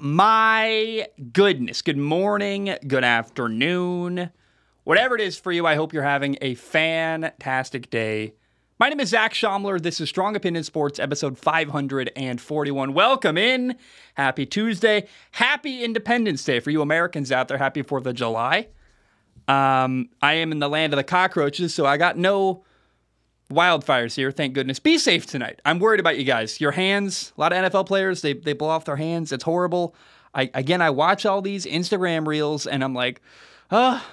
My goodness. Good morning, good afternoon. Whatever it is for you, I hope you're having a fantastic day. My name is Zac Shomler. This is Strong Opinion Sports, episode 541. Welcome in. Happy Tuesday. Happy Independence Day for you Americans out there. Happy 4th of July. Um, I am in the land of the cockroaches, so I got no wildfires here, thank goodness. Be safe tonight. I'm worried about you guys. Your hands, a lot of NFL players, they, they blow off their hands. It's horrible. I again I watch all these Instagram reels and I'm like, oh,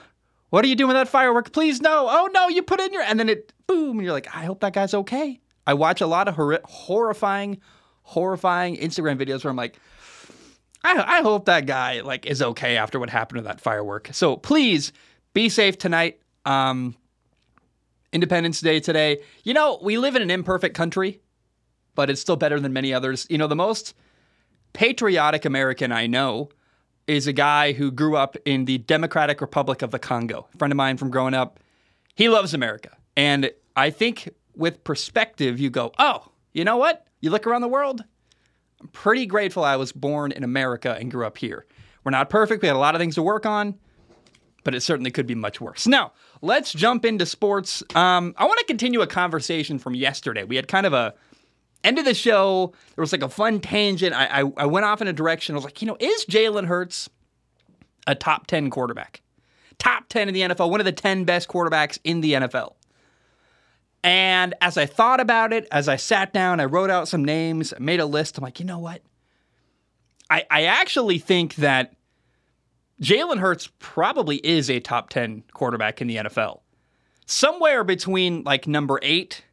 what are you doing with that firework? Please no. Oh no, you put in your and then it boom, and you're like, I hope that guy's okay. I watch a lot of hor- horrifying, horrifying Instagram videos where I'm like, I, I hope that guy like is okay after what happened to that firework. So please be safe tonight. Um, Independence Day today. You know, we live in an imperfect country, but it's still better than many others. You know, the most patriotic American I know is a guy who grew up in the Democratic Republic of the Congo. A friend of mine from growing up. He loves America. And I think with perspective, you go, oh, you know what? You look around the world, I'm pretty grateful I was born in America and grew up here. We're not perfect. We had a lot of things to work on but it certainly could be much worse. Now, let's jump into sports. Um, I want to continue a conversation from yesterday. We had kind of a end of the show. There was like a fun tangent. I, I, I went off in a direction. I was like, you know, is Jalen Hurts a top 10 quarterback? Top 10 in the NFL, one of the 10 best quarterbacks in the NFL. And as I thought about it, as I sat down, I wrote out some names, made a list. I'm like, you know what? I, I actually think that Jalen Hurts probably is a top 10 quarterback in the NFL. Somewhere between like number eight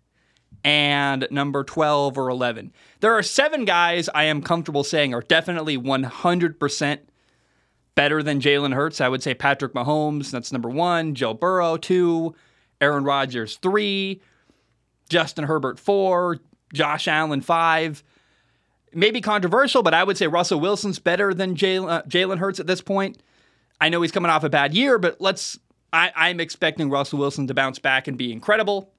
and number 12 or 11. There are seven guys I am comfortable saying are definitely 100% better than Jalen Hurts. I would say Patrick Mahomes, that's number one, Joe Burrow, two, Aaron Rodgers, three, Justin Herbert, four, Josh Allen, five. Maybe controversial, but I would say Russell Wilson's better than Jalen uh, Hurts at this point. I know he's coming off a bad year, but let's. I, I'm expecting Russell Wilson to bounce back and be incredible.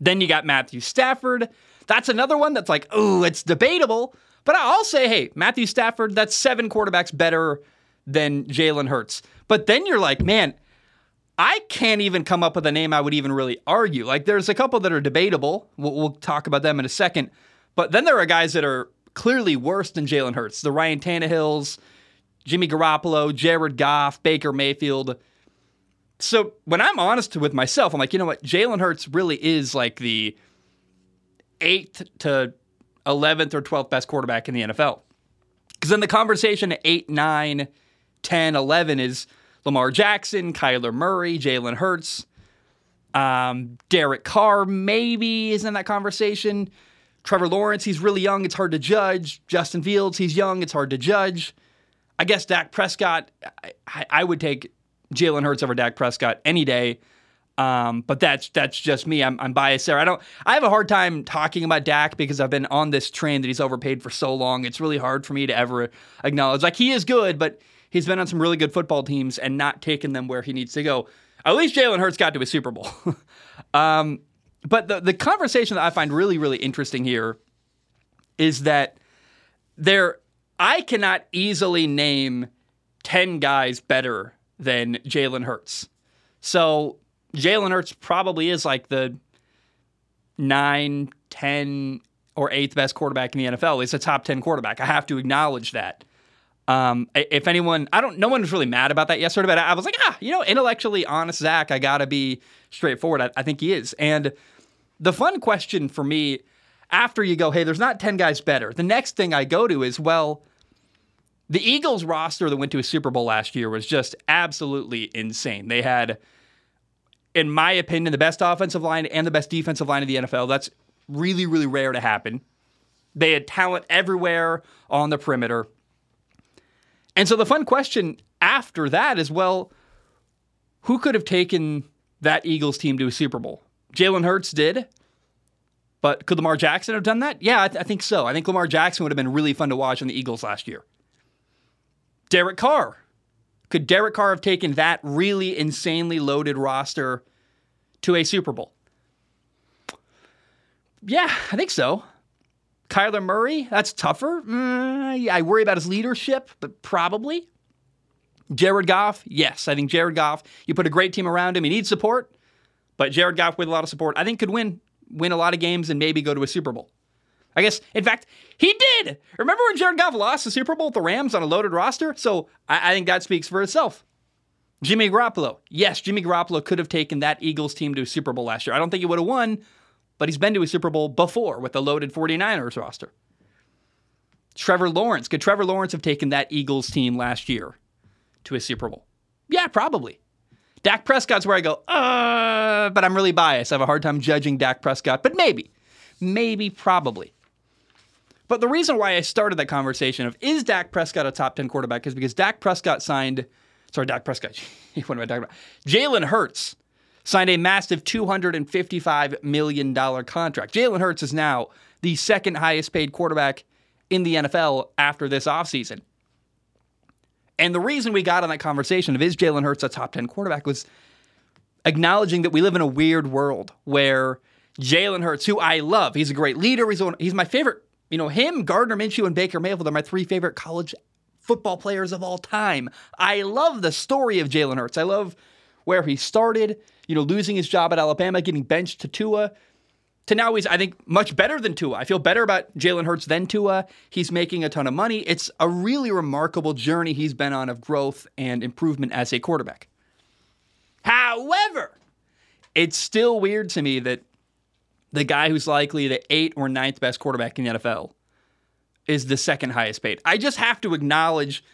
Then you got Matthew Stafford. That's another one that's like, oh, it's debatable. But I'll say, hey, Matthew Stafford, that's seven quarterbacks better than Jalen Hurts. But then you're like, man, I can't even come up with a name I would even really argue. Like, there's a couple that are debatable. We'll, we'll talk about them in a second. But then there are guys that are clearly worse than Jalen Hurts. The Ryan Tannehills, Jimmy Garoppolo, Jared Goff, Baker Mayfield. So when I'm honest with myself, I'm like, you know what? Jalen Hurts really is like the eighth to 11th or 12th best quarterback in the NFL. Because then the conversation at 8, 9, 10, 11 is Lamar Jackson, Kyler Murray, Jalen Hurts, um, Derek Carr maybe is in that conversation. Trevor Lawrence, he's really young, it's hard to judge. Justin Fields, he's young, it's hard to judge. I guess Dak Prescott, I, I would take Jalen Hurts over Dak Prescott any day. Um, but that's that's just me. I'm, I'm biased there. I don't. I have a hard time talking about Dak because I've been on this train that he's overpaid for so long. It's really hard for me to ever acknowledge like he is good, but he's been on some really good football teams and not taken them where he needs to go. At least Jalen Hurts got to a Super Bowl. um, but the the conversation that I find really really interesting here is that there I cannot easily name 10 guys better than Jalen Hurts. So Jalen Hurts probably is like the 9, 10, or eighth best quarterback in the NFL. He's a top 10 quarterback. I have to acknowledge that. Um, if anyone, I don't, no one was really mad about that yesterday, but I was like, ah, you know, intellectually honest Zac, I got to be straightforward. I, I think he is. And the fun question for me after you go, hey, there's not 10 guys better, the next thing I go to is, well, the Eagles roster that went to a Super Bowl last year was just absolutely insane. They had, in my opinion, the best offensive line and the best defensive line of the NFL. That's really, really rare to happen. They had talent everywhere on the perimeter. And so the fun question after that is well, who could have taken that Eagles team to a Super Bowl? Jalen Hurts did. But could Lamar Jackson have done that? Yeah, I, th- I think so. I think Lamar Jackson would have been really fun to watch on the Eagles last year. Derek Carr. Could Derek Carr have taken that really insanely loaded roster to a Super Bowl? Yeah, I think so. Kyler Murray, that's tougher. Mm, yeah, I worry about his leadership, but probably. Jared Goff, yes, I think Jared Goff. You put a great team around him. He needs support, but Jared Goff with a lot of support, I think could win win a lot of games and maybe go to a Super Bowl. I guess, in fact, he did. Remember when Jared Goff lost the Super Bowl with the Rams on a loaded roster? So I, I think that speaks for itself. Jimmy Garoppolo. Yes, Jimmy Garoppolo could have taken that Eagles team to a Super Bowl last year. I don't think he would have won, but he's been to a Super Bowl before with the loaded 49ers roster. Trevor Lawrence. Could Trevor Lawrence have taken that Eagles team last year to a Super Bowl? Yeah, probably. Dak Prescott's where I go, uh, but I'm really biased. I have a hard time judging Dak Prescott, but maybe, maybe, probably. But the reason why I started that conversation of is Dak Prescott a top 10 quarterback is because Dak Prescott signed, sorry, Dak Prescott, what am I talking about? Jalen Hurts signed a massive $255 million contract. Jalen Hurts is now the second highest paid quarterback in the NFL after this offseason. And the reason we got on that conversation of is Jalen Hurts a top 10 quarterback was acknowledging that we live in a weird world where Jalen Hurts, who I love, he's a great leader, he's, he's my favorite you know, him, Gardner Minshew, and Baker Mayfield are my three favorite college football players of all time. I love the story of Jalen Hurts. I love where he started, you know, losing his job at Alabama, getting benched to Tua, to now he's, I think, much better than Tua. I feel better about Jalen Hurts than Tua. He's making a ton of money. It's a really remarkable journey he's been on of growth and improvement as a quarterback. However, it's still weird to me that the guy who's likely the eighth or ninth best quarterback in the NFL is the second highest paid. I just have to acknowledge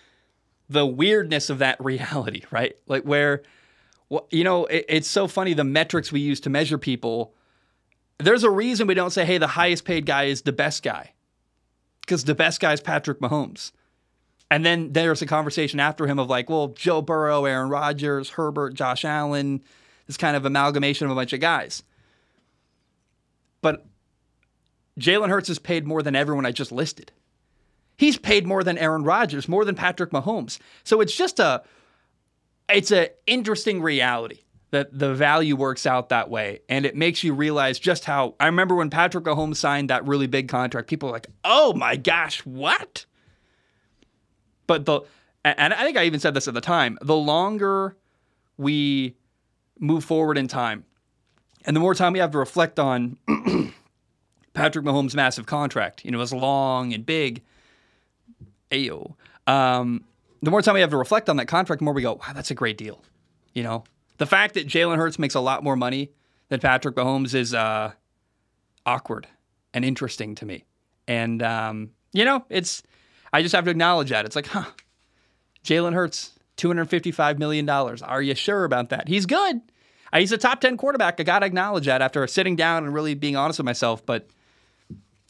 the weirdness of that reality, right? Like where, well, you know, it, it's so funny the metrics we use to measure people. There's a reason we don't say, hey, the highest paid guy is the best guy, because the best guy is Patrick Mahomes. And then there's a conversation after him of like, well, Joe Burrow, Aaron Rodgers, Herbert, Josh Allen, this kind of amalgamation of a bunch of guys. But Jalen Hurts is paid more than everyone I just listed. He's paid more than Aaron Rodgers, more than Patrick Mahomes. So it's just a it's an interesting reality that the value works out that way. And it makes you realize just how I remember when Patrick Mahomes signed that really big contract, people were like, oh my gosh, what? But the and I think I even said this at the time, the longer we move forward in time, and the more time we have to reflect on Patrick Mahomes' massive contract, you know, it was long and big. Ayo. Um, the more time we have to reflect on that contract, the more we go, wow, that's a great deal. You know, the fact that Jalen Hurts makes a lot more money than Patrick Mahomes is uh, awkward and interesting to me. And, um, you know, it's, I just have to acknowledge that. It's like, huh, Jalen Hurts, $255 million. Are you sure about that? He's good. He's a top 10 quarterback. I got to acknowledge that after sitting down and really being honest with myself. But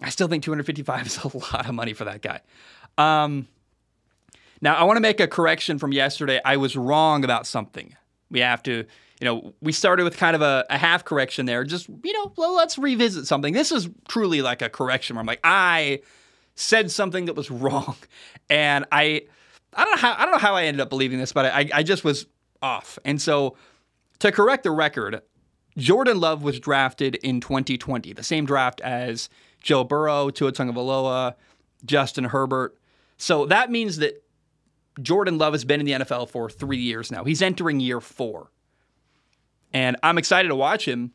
I still think 255 is a lot of money for that guy. Um, now, I want to make a correction from yesterday. I was wrong about something. We have to, you know, we started with kind of a, a half correction there. Just, you know, well, let's revisit something. This is truly like a correction where I'm like, I said something that was wrong. And I, I don't know how, I don't know how I ended up believing this, but I, I just was off. And so to correct the record, Jordan Love was drafted in 2020, the same draft as Joe Burrow, Tua Tagovailoa, Justin Herbert. So that means that Jordan Love has been in the NFL for three years now. He's entering year four. And I'm excited to watch him,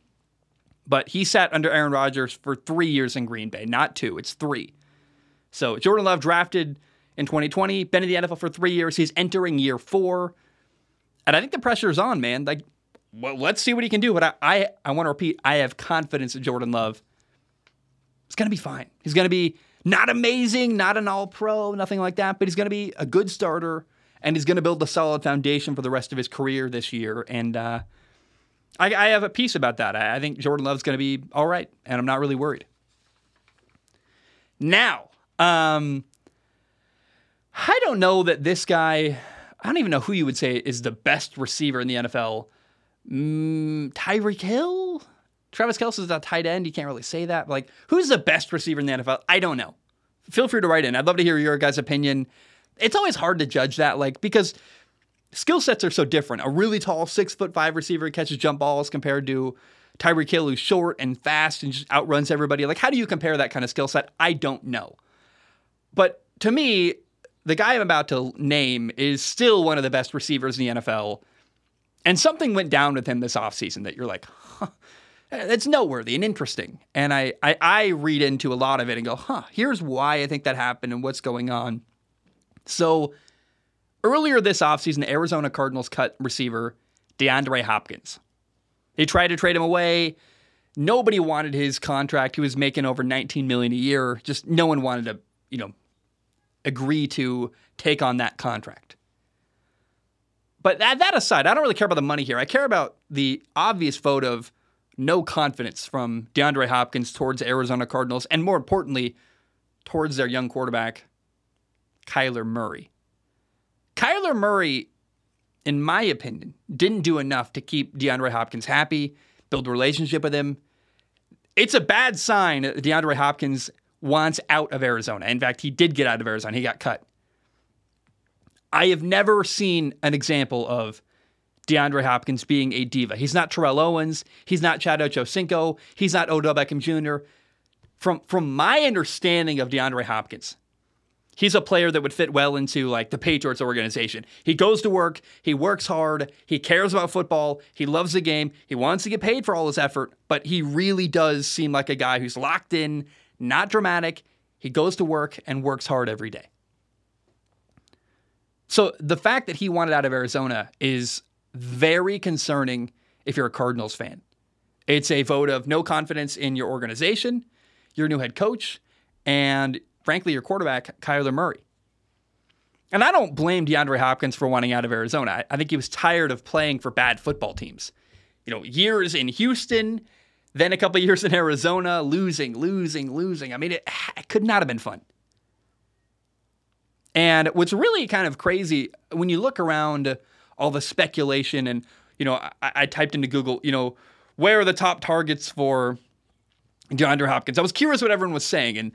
but he sat under Aaron Rodgers for three years in Green Bay, not two, it's three. So Jordan Love drafted in 2020, been in the NFL for three years. He's entering year four. And I think the pressure is on, man. Like well, let's see what he can do. But I, I, I want to repeat, I have confidence in Jordan Love. He's going to be fine. He's going to be not amazing, not an all pro, nothing like that, but he's going to be a good starter and he's going to build a solid foundation for the rest of his career this year. And uh, I, I, have a piece about that. I, I think Jordan Love's going to be all right, and I'm not really worried. Now, um, I don't know that this guy, I don't even know who you would say is the best receiver in the NFL Mm, Tyreek Hill? Travis Kelce's a tight end. You can't really say that. Like, who's the best receiver in the NFL? I don't know. Feel free to write in. I'd love to hear your guys' opinion. It's always hard to judge that, like, because skill sets are so different. A really tall six foot five receiver catches jump balls compared to Tyreek Hill, who's short and fast and just outruns everybody. Like, how do you compare that kind of skill set? I don't know. But to me, the guy I'm about to name is still one of the best receivers in the NFL. And something went down with him this offseason that you're like, huh, that's noteworthy and interesting. And I, I, I read into a lot of it and go, huh, here's why I think that happened and what's going on. So earlier this offseason, the Arizona Cardinals cut receiver DeAndre Hopkins. They tried to trade him away. Nobody wanted his contract. He was making over 19 million a year. Just no one wanted to, you know, agree to take on that contract. But that, that aside, I don't really care about the money here. I care about the obvious vote of no confidence from DeAndre Hopkins towards Arizona Cardinals, and more importantly, towards their young quarterback, Kyler Murray. Kyler Murray, in my opinion, didn't do enough to keep DeAndre Hopkins happy, build a relationship with him. It's a bad sign that DeAndre Hopkins wants out of Arizona. In fact, he did get out of Arizona. He got cut. I have never seen an example of DeAndre Hopkins being a diva. He's not Terrell Owens. He's not Chad Ochocinco. He's not Odell Beckham Jr. From from my understanding of DeAndre Hopkins, he's a player that would fit well into like the Patriots organization. He goes to work, he works hard, he cares about football, he loves the game, he wants to get paid for all his effort, but he really does seem like a guy who's locked in, not dramatic. He goes to work and works hard every day. So the fact that he wanted out of Arizona is very concerning if you're a Cardinals fan. It's a vote of no confidence in your organization, your new head coach, and frankly, your quarterback, Kyler Murray. And I don't blame DeAndre Hopkins for wanting out of Arizona. I think he was tired of playing for bad football teams. You know, years in Houston, then a couple years in Arizona, losing, losing, losing. I mean, it, it could not have been fun. And what's really kind of crazy when you look around all the speculation and you know I, I typed into Google, you know, where are the top targets for DeAndre Hopkins? I was curious what everyone was saying, and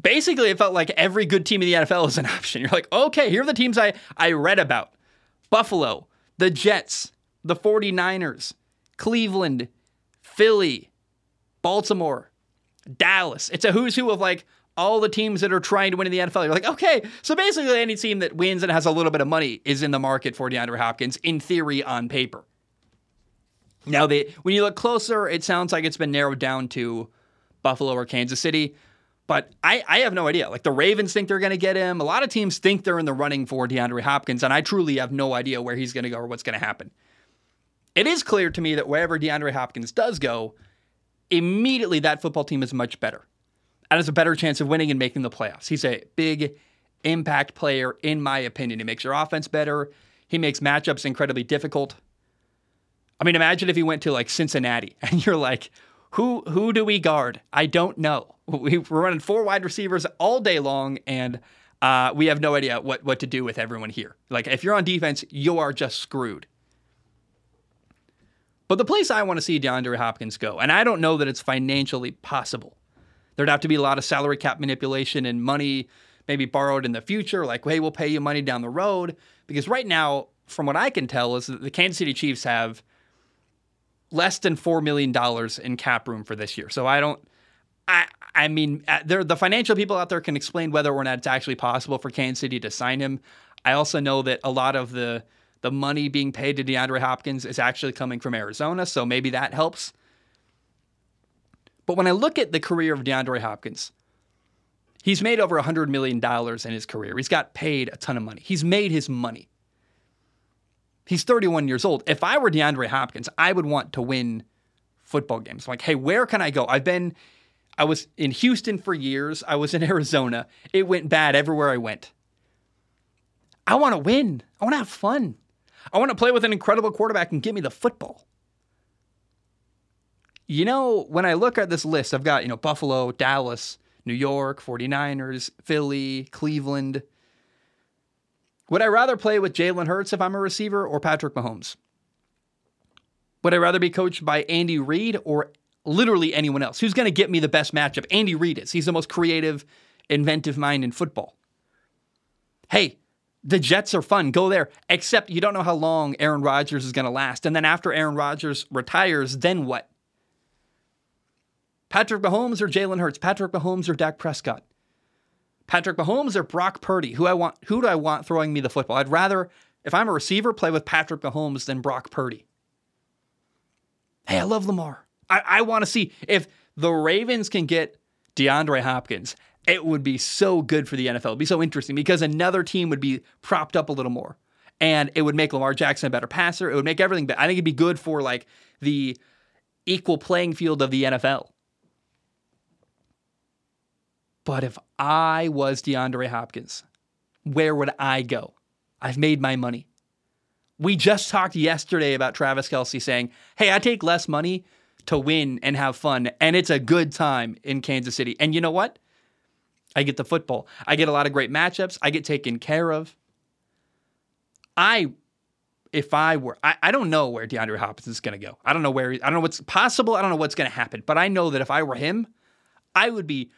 basically it felt like every good team in the NFL is an option. You're like, okay, here are the teams I, I read about. Buffalo, the Jets, the 49ers, Cleveland, Philly, Baltimore, Dallas. It's a who's who of like all the teams that are trying to win in the NFL. You're like, okay, so basically any team that wins and has a little bit of money is in the market for DeAndre Hopkins, in theory, on paper. Now, they, when you look closer, it sounds like it's been narrowed down to Buffalo or Kansas City. But I, I have no idea. Like the Ravens think they're going to get him. A lot of teams think they're in the running for DeAndre Hopkins, and I truly have no idea where he's going to go or what's going to happen. It is clear to me that wherever DeAndre Hopkins does go, immediately that football team is much better and has a better chance of winning and making the playoffs. He's a big impact player, in my opinion. He makes your offense better. He makes matchups incredibly difficult. I mean, imagine if he went to like Cincinnati and you're like, who who do we guard? I don't know. We're running four wide receivers all day long, and uh, we have no idea what what to do with everyone here. Like, if you're on defense, you are just screwed. But the place I want to see DeAndre Hopkins go, and I don't know that it's financially possible, There'd have to be a lot of salary cap manipulation and money maybe borrowed in the future, like, hey, we'll pay you money down the road. Because right now, from what I can tell, is that the Kansas City Chiefs have less than $4 million in cap room for this year. So I don't. I, I mean, uh, the financial people out there can explain whether or not it's actually possible for Kansas City to sign him. I also know that a lot of the the money being paid to DeAndre Hopkins is actually coming from Arizona, so maybe that helps. But when I look at the career of DeAndre Hopkins, he's made over $100 million in his career. He's got paid a ton of money. He's made his money. He's 31 years old. If I were DeAndre Hopkins, I would want to win football games. Like, hey, where can I go? I've been, I was in Houston for years. I was in Arizona. It went bad everywhere I went. I want to win. I want to have fun. I want to play with an incredible quarterback and give me the football. You know, when I look at this list, I've got, you know, Buffalo, Dallas, New York, 49ers, Philly, Cleveland. Would I rather play with Jalen Hurts if I'm a receiver or Patrick Mahomes? Would I rather be coached by Andy Reid or literally anyone else? Who's going to get me the best matchup? Andy Reid is. He's the most creative, inventive mind in football. Hey, the Jets are fun. Go there. Except you don't know how long Aaron Rodgers is going to last. And then after Aaron Rodgers retires, then what? Patrick Mahomes or Jalen Hurts? Patrick Mahomes or Dak Prescott? Patrick Mahomes or Brock Purdy? Who I want who do I want throwing me the football? I'd rather if I'm a receiver play with Patrick Mahomes than Brock Purdy. Hey, I love Lamar. I, I want to see if the Ravens can get DeAndre Hopkins. It would be so good for the NFL. It'd be so interesting because another team would be propped up a little more. And it would make Lamar Jackson a better passer. It would make everything better. I think it'd be good for like the equal playing field of the NFL. But if I was DeAndre Hopkins, where would I go? I've made my money. We just talked yesterday about Travis Kelce saying, Hey, I take less money to win and have fun, and it's a good time in Kansas City. And you know what? I get the football. I get a lot of great matchups. I get taken care of. I, if I were, I, I don't know where DeAndre Hopkins is going to go. I don't know where, I don't know what's possible. I don't know what's going to happen. But I know that if I were him, I would be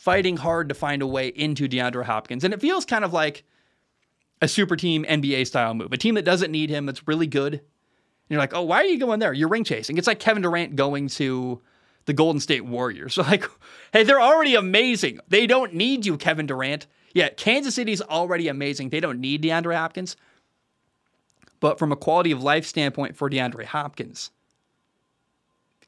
fighting hard to find a way into DeAndre Hopkins. And it feels kind of like a super team NBA style move, a team that doesn't need him, that's really good. And you're like, oh, why are you going there? You're ring chasing. It's like Kevin Durant going to the Golden State Warriors. Like, hey, they're already amazing. They don't need you, Kevin Durant. Yeah, Kansas City's already amazing. They don't need DeAndre Hopkins. But from a quality of life standpoint for DeAndre Hopkins,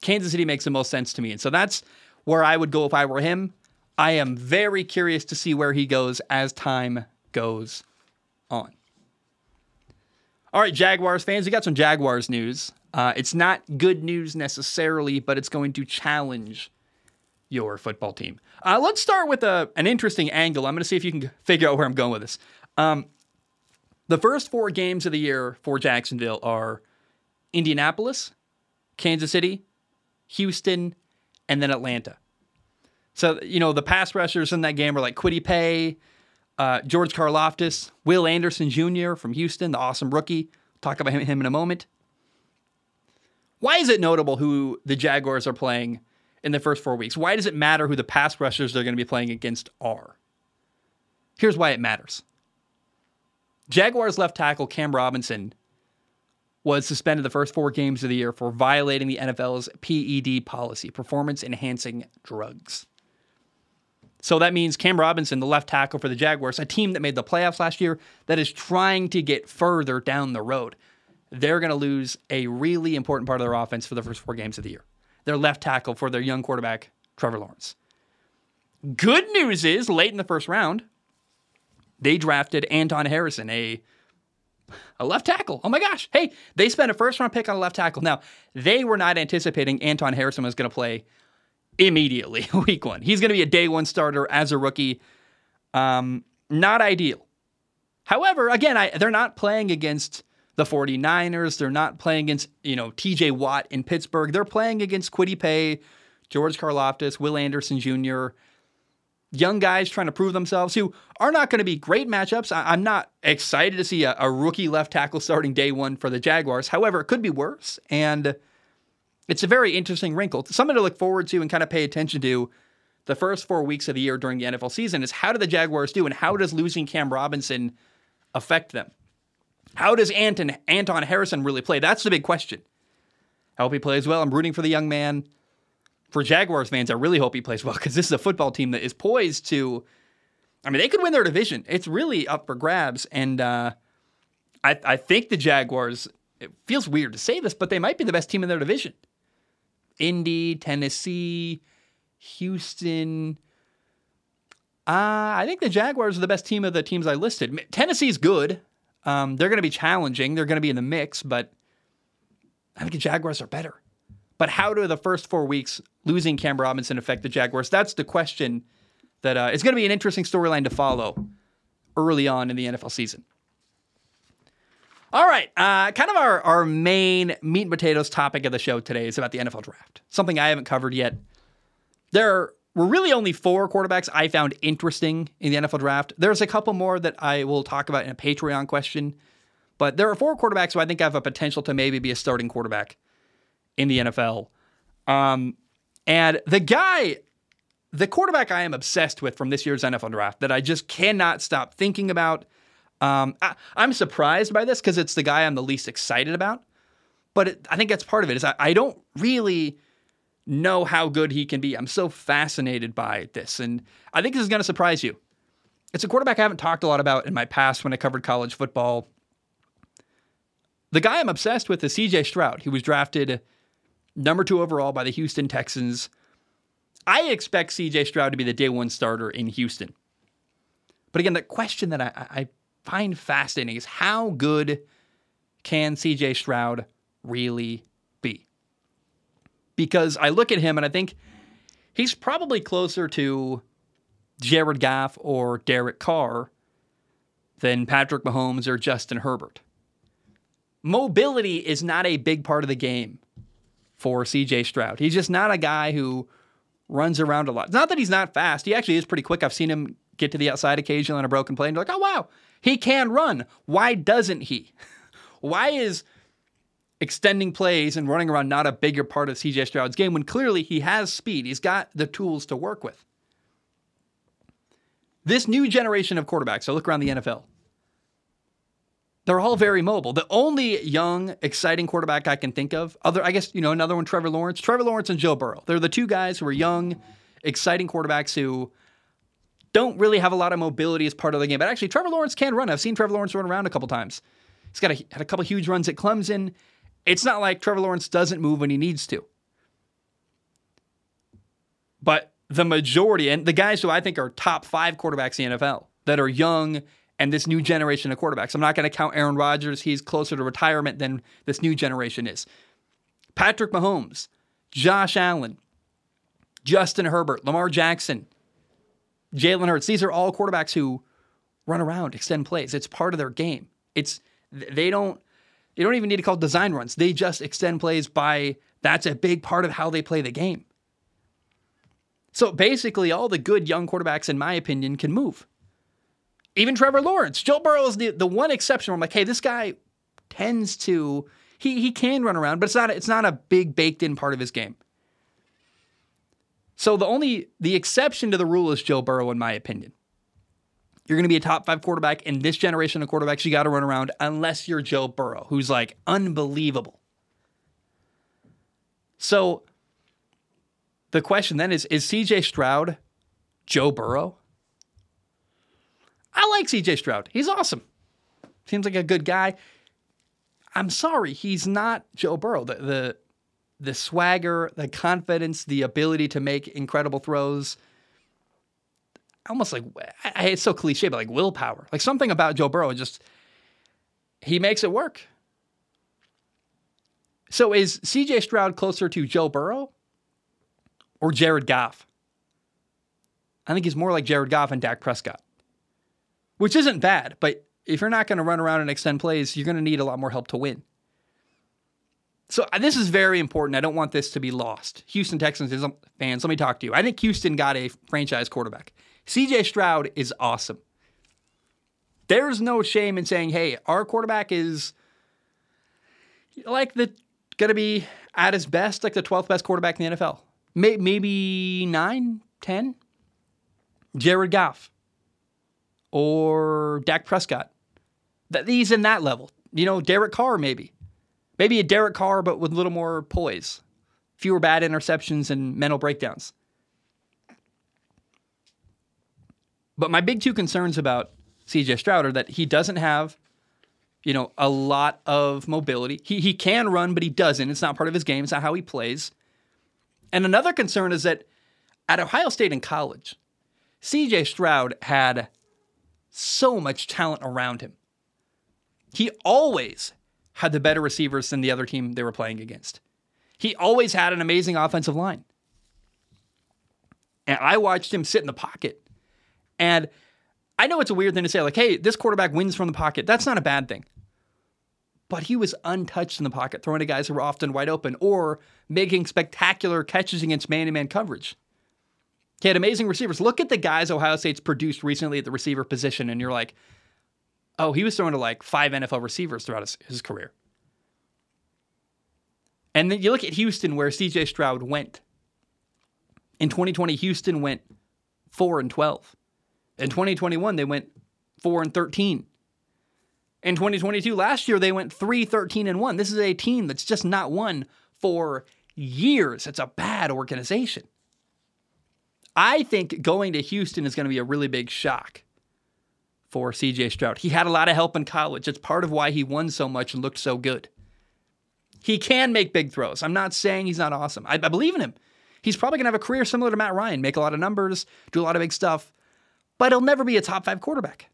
Kansas City makes the most sense to me. And so that's where I would go if I were him. I am very curious to see where he goes as time goes on. All right, Jaguars fans, we got some Jaguars news. Uh, it's not good news necessarily, but it's going to challenge your football team. Uh, let's start with a, an interesting angle. I'm going to see if you can figure out where I'm going with this. Um, the first four games of the year for Jacksonville are Indianapolis, Kansas City, Houston, and then Atlanta. So, you know, the pass rushers in that game are like Kwity Paye, uh, George Karlaftis, Will Anderson Jr. from Houston, the awesome rookie. Talk about him, him in a moment. Why is it notable who the Jaguars are playing in the first four weeks? Why does it matter who the pass rushers they're going to be playing against are? Here's why it matters. Jaguars left tackle Cam Robinson was suspended the first four games of the year for violating the NFL's PED policy, performance enhancing drugs. So that means Cam Robinson, the left tackle for the Jaguars, a team that made the playoffs last year, that is trying to get further down the road. They're going to lose a really important part of their offense for the first four games of the year. Their left tackle for their young quarterback, Trevor Lawrence. Good news is, late in the first round, they drafted Anton Harrison, a a left tackle. Oh my gosh. Hey, they spent a first round pick on a left tackle. Now, they were not anticipating Anton Harrison was going to play immediately week one. He's going to be a day one starter as a rookie. Um, not ideal. However, again, I, they're not playing against the 49ers. They're not playing against, you know, TJ Watt in Pittsburgh. They're playing against Kwity Paye, George Karlaftis, Will Anderson Jr., young guys trying to prove themselves who are not going to be great matchups. I, am not excited to see a, a, rookie left tackle starting day one for the Jaguars. However, it could be worse. And it's a very interesting wrinkle. Something to look forward to and kind of pay attention to the first four weeks of the year during the NFL season is how do the Jaguars do and how does losing Cam Robinson affect them? How does Anton, Anton Harrison really play? That's the big question. I hope he plays well. I'm rooting for the young man for Jaguars fans, I really hope he plays well because this is a football team that is poised to. I mean, they could win their division. It's really up for grabs, and uh, I, I think the Jaguars. It feels weird to say this, but they might be the best team in their division. Indy, Tennessee, Houston. Uh, I think the Jaguars are the best team of the teams I listed. Tennessee's good. Um, they're going to be challenging. They're going to be in the mix, but I think the Jaguars are better. But how do the first four weeks losing Cam Robinson affect the Jaguars? That's the question that uh, is going to be an interesting storyline to follow early on in the NFL season. All right, uh, kind of our, our main meat and potatoes topic of the show today is about the NFL draft. Something I haven't covered yet. There were really only four quarterbacks I found interesting in the NFL draft. There's a couple more that I will talk about in a Patreon question, but there are four quarterbacks who I think have a potential to maybe be a starting quarterback in the NFL. Um, and the guy, the quarterback I am obsessed with from this year's NFL draft that I just cannot stop thinking about. Um, I, am surprised by this because it's the guy I'm the least excited about. But it, I think that's part of it is I, I don't really know how good he can be. I'm so fascinated by this. And I think this is going to surprise you. It's a quarterback I haven't talked a lot about in my past when I covered college football. The guy I'm obsessed with is CJ Stroud. He was drafted number two overall by the Houston Texans. I expect CJ Stroud to be the day one starter in Houston. But again, the question that I, I find fascinating is how good can CJ Stroud really be? Because I look at him and I think he's probably closer to Jared Goff or Derek Carr than Patrick Mahomes or Justin Herbert. Mobility is not a big part of the game for CJ Stroud. He's just not a guy who runs around a lot. It's not that he's not fast. He actually is pretty quick. I've seen him get to the outside occasionally on a broken play and you're like, oh, wow, he can run. Why doesn't he? Why is extending plays and running around not a bigger part of CJ Stroud's game when clearly he has speed? He's got the tools to work with. This new generation of quarterbacks, I look around the NFL, they're all very mobile. The only young, exciting quarterback I can think of, other I guess, you know, another one, Trevor Lawrence. Trevor Lawrence and Joe Burrow. They're the two guys who are young, exciting quarterbacks who don't really have a lot of mobility as part of the game. But actually, Trevor Lawrence can run. I've seen Trevor Lawrence run around a couple times. He's got a, had a couple huge runs at Clemson. It's not like Trevor Lawrence doesn't move when he needs to. But the majority, and the guys who I think are top five quarterbacks in the NFL that are young and this new generation of quarterbacks. I'm not going to count Aaron Rodgers. He's closer to retirement than this new generation is. Patrick Mahomes, Josh Allen, Justin Herbert, Lamar Jackson, Jalen Hurts. These are all quarterbacks who run around, extend plays. It's part of their game. It's they don't they don't even need to call design runs. They just extend plays by that's a big part of how they play the game. So basically, all the good young quarterbacks, in my opinion, can move. Even Trevor Lawrence. Joe Burrow is the, the one exception where I'm like, hey, this guy tends to he he can run around, but it's not it's not a big baked in part of his game. So the only the exception to the rule is Joe Burrow, in my opinion. You're going to be a top five quarterback in this generation of quarterbacks. You got to run around unless you're Joe Burrow, who's like unbelievable. So the question then is Is CJ Stroud Joe Burrow? I like CJ Stroud. He's awesome. Seems like a good guy. I'm sorry, he's not Joe Burrow. The, the, the swagger, the confidence, the ability to make incredible throws. Almost like I, it's so cliche, but like willpower. Like something about Joe Burrow just he makes it work. So is CJ Stroud closer to Joe Burrow or Jared Goff? I think he's more like Jared Goff and Dak Prescott which isn't bad. But if you're not going to run around and extend plays, you're going to need a lot more help to win. So uh, this is very important. I don't want this to be lost. Houston Texans fans, let me talk to you. I think Houston got a franchise quarterback. CJ Stroud is awesome. There's no shame in saying, "Hey, our quarterback is like the going to be at his best, like the 12th best quarterback in the NFL. Maybe 9, 10. Jared Goff, or Dak Prescott. That he's in that level. You know, Derek Carr maybe. Maybe a Derek Carr, but with a little more poise, fewer bad interceptions and mental breakdowns. But my big two concerns about CJ Stroud are that he doesn't have, you know, a lot of mobility. He he can run, but he doesn't. It's not part of his game. It's not how he plays. And another concern is that at Ohio State in college, CJ Stroud had so much talent around him. He always had the better receivers than the other team they were playing against. He always had an amazing offensive line. And I watched him sit in the pocket. And I know it's a weird thing to say, like, hey, this quarterback wins from the pocket. That's not a bad thing. But he was untouched in the pocket, throwing to guys who were often wide open or making spectacular catches against man to man coverage. He had amazing receivers. Look at the guys Ohio State's produced recently at the receiver position, and you're like, oh, he was throwing to like five NFL receivers throughout his, his career. And then you look at Houston, where CJ Stroud went. In 2020, Houston went 4 and 12. In 2021, they went 4 and 13. In 2022, last year, they went 3 13 and 1. This is a team that's just not won for years. It's a bad organization. I think going to Houston is going to be a really big shock for CJ Stroud. He had a lot of help in college. It's part of why he won so much and looked so good. He can make big throws. I'm not saying he's not awesome. I, I believe in him. He's probably going to have a career similar to Matt Ryan, make a lot of numbers, do a lot of big stuff, but he'll never be a top five quarterback.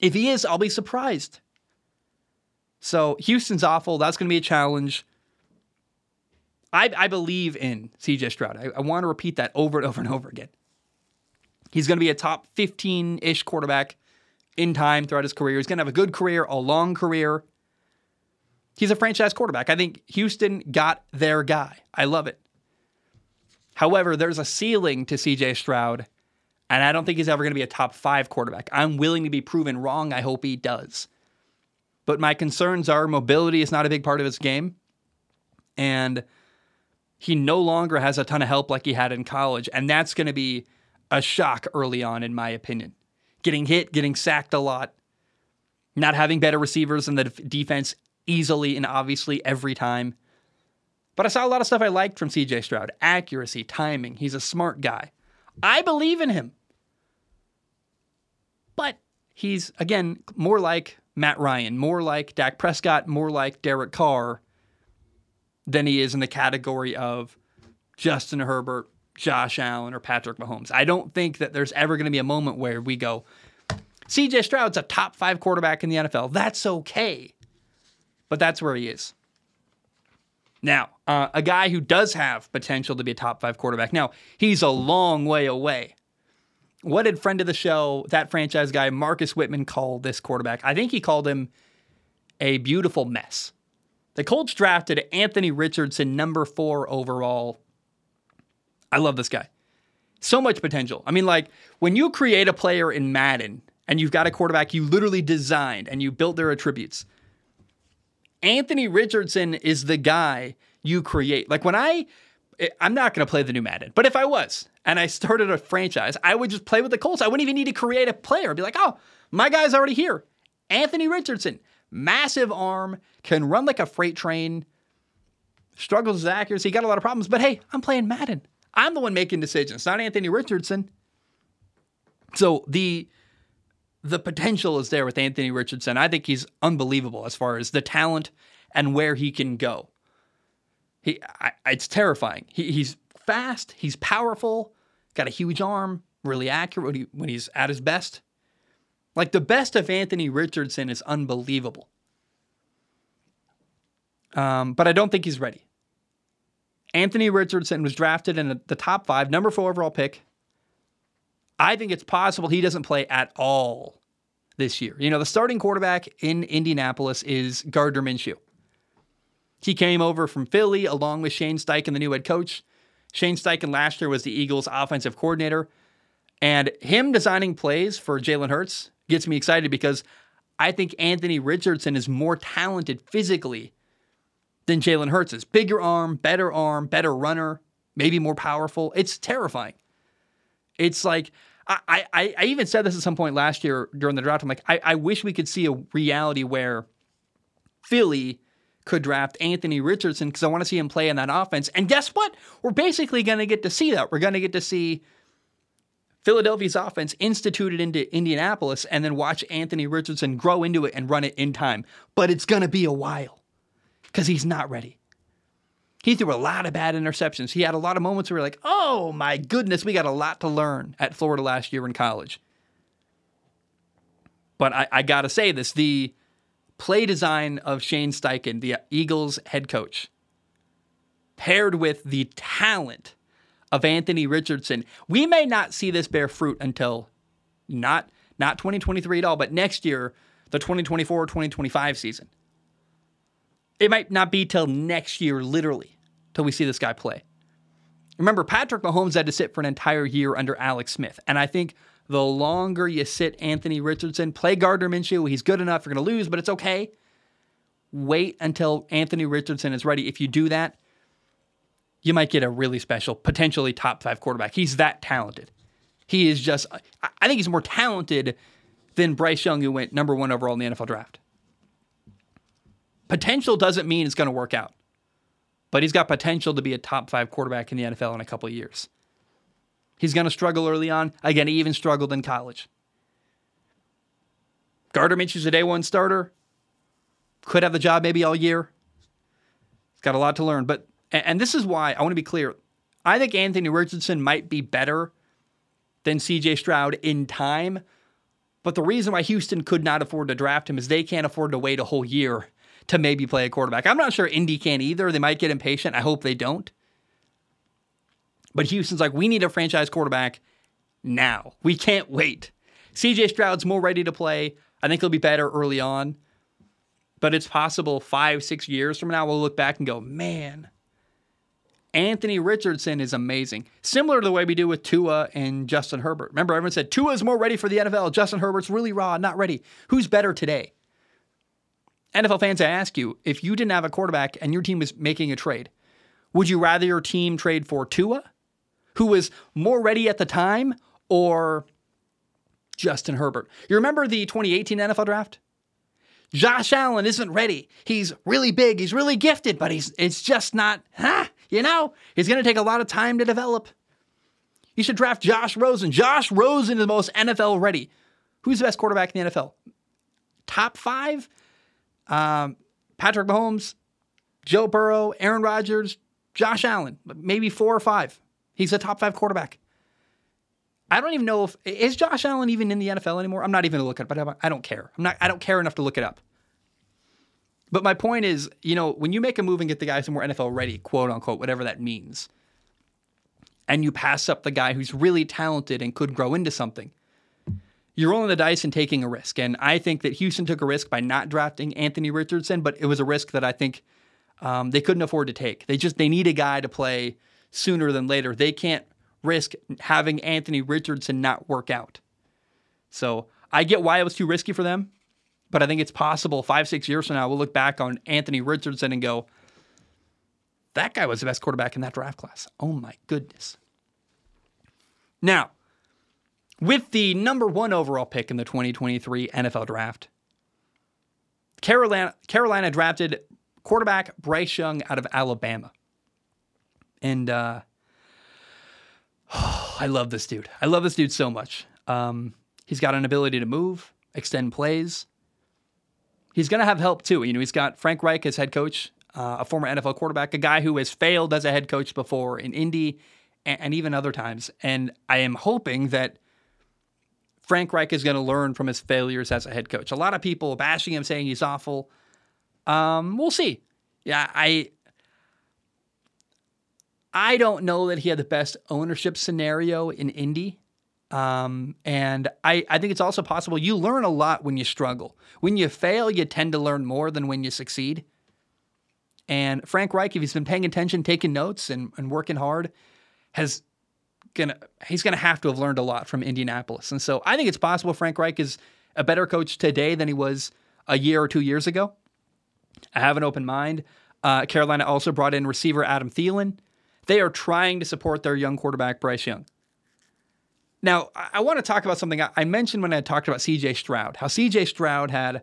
If he is, I'll be surprised. So Houston's awful. That's going to be a challenge. I, I believe in CJ Stroud. I, I want to repeat that over and over and over again. He's going to be a top 15 ish quarterback in time throughout his career. He's going to have a good career, a long career. He's a franchise quarterback. I think Houston got their guy. I love it. However, there's a ceiling to CJ Stroud, and I don't think he's ever going to be a top five quarterback. I'm willing to be proven wrong. I hope he does. But my concerns are mobility is not a big part of his game. And he no longer has a ton of help like he had in college. And that's going to be a shock early on, in my opinion. Getting hit, getting sacked a lot, not having better receivers in the defense easily and obviously every time. But I saw a lot of stuff I liked from CJ Stroud accuracy, timing. He's a smart guy. I believe in him. But he's, again, more like Matt Ryan, more like Dak Prescott, more like Derek Carr than he is in the category of Justin Herbert, Josh Allen, or Patrick Mahomes. I don't think that there's ever going to be a moment where we go, CJ Stroud's a top five quarterback in the NFL. That's okay. But that's where he is. Now, uh, a guy who does have potential to be a top five quarterback. Now, he's a long way away. What did friend of the show, that franchise guy, Marcus Whitman, call this quarterback? I think he called him a beautiful mess. The Colts drafted Anthony Richardson, number four overall. I love this guy. So much potential. I mean, like, when you create a player in Madden and you've got a quarterback you literally designed and you built their attributes, Anthony Richardson is the guy you create. Like, when I, eh, I'm not going to play the new Madden, but if I was and I started a franchise, I would just play with the Colts. I wouldn't even need to create a player. I'd be like, oh, my guy's already here. Anthony Richardson massive arm, can run like a freight train, struggles with accuracy, got a lot of problems. But hey, I'm playing Madden. I'm the one making decisions, not Anthony Richardson. So the the potential is there with Anthony Richardson. I think he's unbelievable as far as the talent and where he can go. He, I, it's terrifying. He, he's fast. He's powerful. Got a huge arm. Really accurate when, he, when he's at his best. Like the best of Anthony Richardson is unbelievable. Um, but I don't think he's ready. Anthony Richardson was drafted in the top five, number four overall pick. I think it's possible he doesn't play at all this year. You know, the starting quarterback in Indianapolis is Gardner Minshew. He came over from Philly along with Shane Steichen, the new head coach. Shane Steichen last year was the Eagles' offensive coordinator. And him designing plays for Jalen Hurts gets me excited because I think Anthony Richardson is more talented physically than Jalen Hurts is. Bigger arm, better arm, better runner, maybe more powerful. It's terrifying. It's like I, I, I even said this at some point last year during the draft. I'm like, I, I wish we could see a reality where Philly could draft Anthony Richardson because I want to see him play in that offense. And guess what? We're basically going to get to see that. We're going to get to see Philadelphia's offense instituted into Indianapolis and then watch Anthony Richardson grow into it and run it in time. But it's going to be a while because he's not ready. He threw a lot of bad interceptions. He had a lot of moments where we're like, oh my goodness, we got a lot to learn at Florida last year in college. But I, I got to say this the play design of Shane Steichen, the Eagles head coach, paired with the talent of Anthony Richardson. We may not see this bear fruit until not not 2023 at all, but next year, the 2024 2025 season. It might not be till next year, literally, till we see this guy play. Remember, Patrick Mahomes had to sit for an entire year under Alex Smith. And I think the longer you sit Anthony Richardson, play Gardner Minshew, he's good enough. You're going to lose, but it's okay. Wait until Anthony Richardson is ready. If you do that, you might get a really special, potentially top five quarterback. He's that talented. He is just, I think he's more talented than Bryce Young, who went number one overall in the NFL draft. Potential doesn't mean it's going to work out. but he's got potential to be a top five quarterback in the NFL in a couple of years. He's going to struggle early on. Again, he even struggled in college. Gardner Minshew's a day one starter. Could have the job maybe all year. He's got a lot to learn. But and this is why I want to be clear. I think Anthony Richardson might be better than CJ Stroud in time. But the reason why Houston could not afford to draft him is they can't afford to wait a whole year to maybe play a quarterback. I'm not sure Indy can either. They might get impatient. I hope they don't. But Houston's like, we need a franchise quarterback now. We can't wait. CJ Stroud's more ready to play. I think he'll be better early on. But it's possible five, six years from now, we'll look back and go, man, Anthony Richardson is amazing. Similar to the way we do with Tua and Justin Herbert. Remember, everyone said Tua's more ready for the NFL. Justin Herbert's really raw, not ready. Who's better today? NFL fans, I ask you, if you didn't have a quarterback and your team was making a trade, would you rather your team trade for Tua, who was more ready at the time, or Justin Herbert? You remember the 2018 NFL draft? Josh Allen isn't ready. He's really big. He's really gifted, but he's it's just not, huh? You know, he's going to take a lot of time to develop. You should draft Josh Rosen. Josh Rosen is the most NFL ready. Who's the best quarterback in the NFL? Top five? Um, Patrick Mahomes, Joe Burrow, Aaron Rodgers, Josh Allen, maybe four or five. He's a top five quarterback. I don't even know if is Josh Allen even in the NFL anymore. I'm not even gonna look it up, but I don't care. I'm not. I don't care enough to look it up. But my point is, you know, when you make a move and get the are more NFL ready, quote unquote, whatever that means, and you pass up the guy who's really talented and could grow into something, you're rolling the dice and taking a risk. And I think that Houston took a risk by not drafting Anthony Richardson, but it was a risk that I think um, they couldn't afford to take. They just they need a guy to play sooner than later. They can't risk having Anthony Richardson not work out. So I get why it was too risky for them. But I think it's possible five, six years from now, we'll look back on Anthony Richardson and go, that guy was the best quarterback in that draft class. Oh my goodness. Now, with the number one overall pick in the 2023 NFL draft, Carolina, Carolina drafted quarterback Bryce Young out of Alabama. And uh, oh, I love this dude. I love this dude so much. Um, he's got an ability to move, extend plays he's going to have help too. You know, he's got Frank Reich as head coach, uh, a former NFL quarterback, a guy who has failed as a head coach before in Indy and, and even other times. And I am hoping that Frank Reich is going to learn from his failures as a head coach. A lot of people bashing him, saying he's awful. Um, we'll see. Yeah, I. I don't know that he had the best ownership scenario in Indy. Um, and I, I think it's also possible you learn a lot when you struggle. When you fail, you tend to learn more than when you succeed. And Frank Reich, if he's been paying attention, taking notes, and, and working hard, has gonna he's gonna have to have learned a lot from Indianapolis. And so I think it's possible Frank Reich is a better coach today than he was a year or two years ago. I have an open mind. Uh, Carolina also brought in receiver Adam Thielen. They are trying to support their young quarterback Bryce Young. Now, I, want to talk about something I mentioned when I talked about CJ Stroud, how CJ Stroud had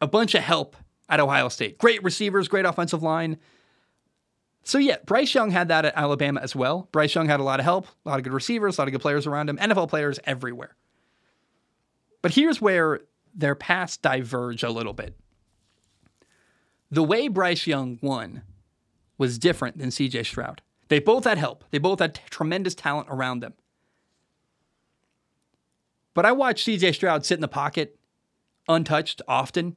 a bunch of help at Ohio State. Great receivers, great offensive line. So, yeah, Bryce Young had that at Alabama as well. Bryce Young had a lot of help, a lot of good receivers, a lot of good players around him, NFL players everywhere. But here's where their paths diverge a little bit. The way Bryce Young won was different than CJ Stroud. They both had help, they both had tremendous talent around them. But I watched CJ Stroud sit in the pocket untouched often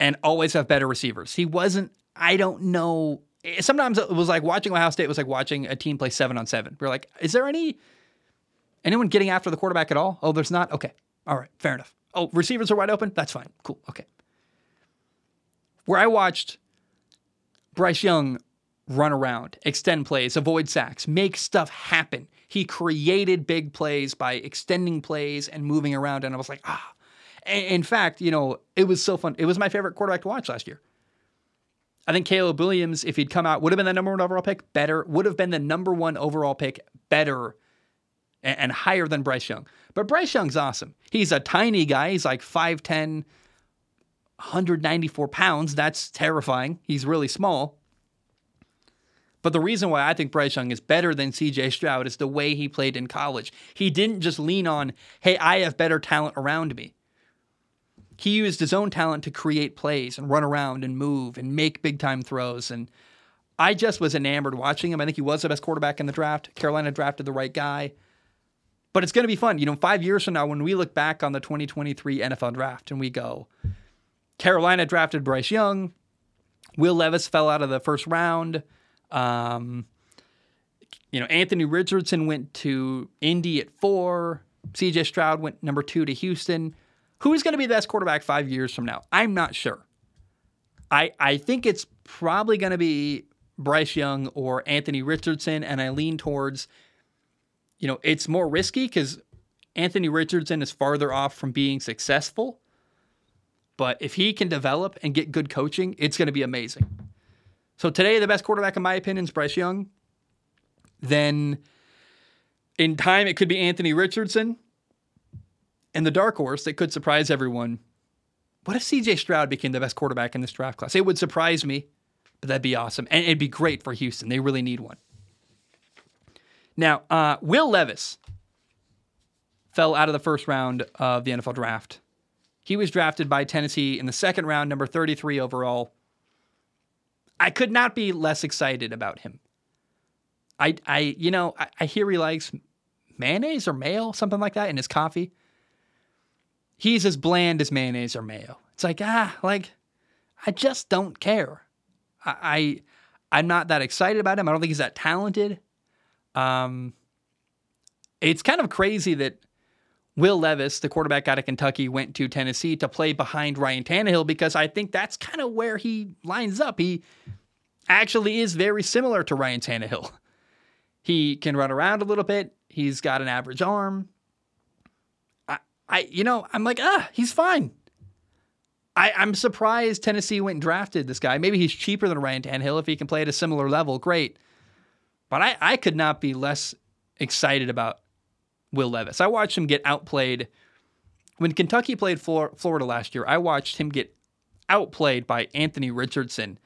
and always have better receivers. He wasn't, I don't know. Sometimes it was like watching Ohio State was like watching a team play seven on seven. We're like, is there any anyone getting after the quarterback at all? Oh, there's not? Okay. All right, fair enough. Oh, receivers are wide open? That's fine. Cool. Okay. Where I watched Bryce Young run around, extend plays, avoid sacks, make stuff happen. He created big plays by extending plays and moving around. And I was like, ah. In fact, you know, it was so fun. It was my favorite quarterback to watch last year. I think Caleb Williams, if he'd come out, would have been the number one overall pick, better, would have been the number one overall pick, better and, and higher than Bryce Young. But Bryce Young's awesome. He's a tiny guy. He's like 5'10, 194 pounds. That's terrifying. He's really small. But the reason why I think Bryce Young is better than CJ Stroud is the way he played in college. He didn't just lean on, hey, I have better talent around me. He used his own talent to create plays and run around and move and make big time throws. And I just was enamored watching him. I think he was the best quarterback in the draft. Carolina drafted the right guy. But it's going to be fun. You know, five years from now, when we look back on the 2023 NFL draft and we go, Carolina drafted Bryce Young, Will Levis fell out of the first round. Um, you know, Anthony Richardson went to Indy at four. CJ Stroud went number two to Houston. Who's going to be the best quarterback five years from now? I'm not sure. I I think it's probably going to be Bryce Young or Anthony Richardson, and I lean towards, you know, it's more risky because Anthony Richardson is farther off from being successful. But if he can develop and get good coaching, it's going to be amazing. So today, the best quarterback, in my opinion, is Bryce Young. Then in time, it could be Anthony Richardson. And the dark horse that could surprise everyone. What if CJ Stroud became the best quarterback in this draft class? It would surprise me, but that'd be awesome. And it'd be great for Houston. They really need one. Now, uh, Will Levis fell out of the first round of the NFL draft. He was drafted by Tennessee in the second round, number 33 overall. I could not be less excited about him. I, I, you know, I, I hear he likes mayonnaise or mayo, something like that, in his coffee. He's as bland as mayonnaise or mayo. It's like ah, like I just don't care. I, I am not that excited about him. I don't think he's that talented. Um, it's kind of crazy that Will Levis, the quarterback out of Kentucky, went to Tennessee to play behind Ryan Tannehill because I think that's kind of where he lines up. He actually is very similar to Ryan Tannehill. He can run around a little bit. He's got an average arm. I, I you know, I'm like, ah, he's fine. I, I'm surprised Tennessee went and drafted this guy. Maybe he's cheaper than Ryan Tannehill. If he can play at a similar level, great. But I, I could not be less excited about Will Levis. I watched him get outplayed. When Kentucky played Florida last year, I watched him get outplayed by Anthony Richardson.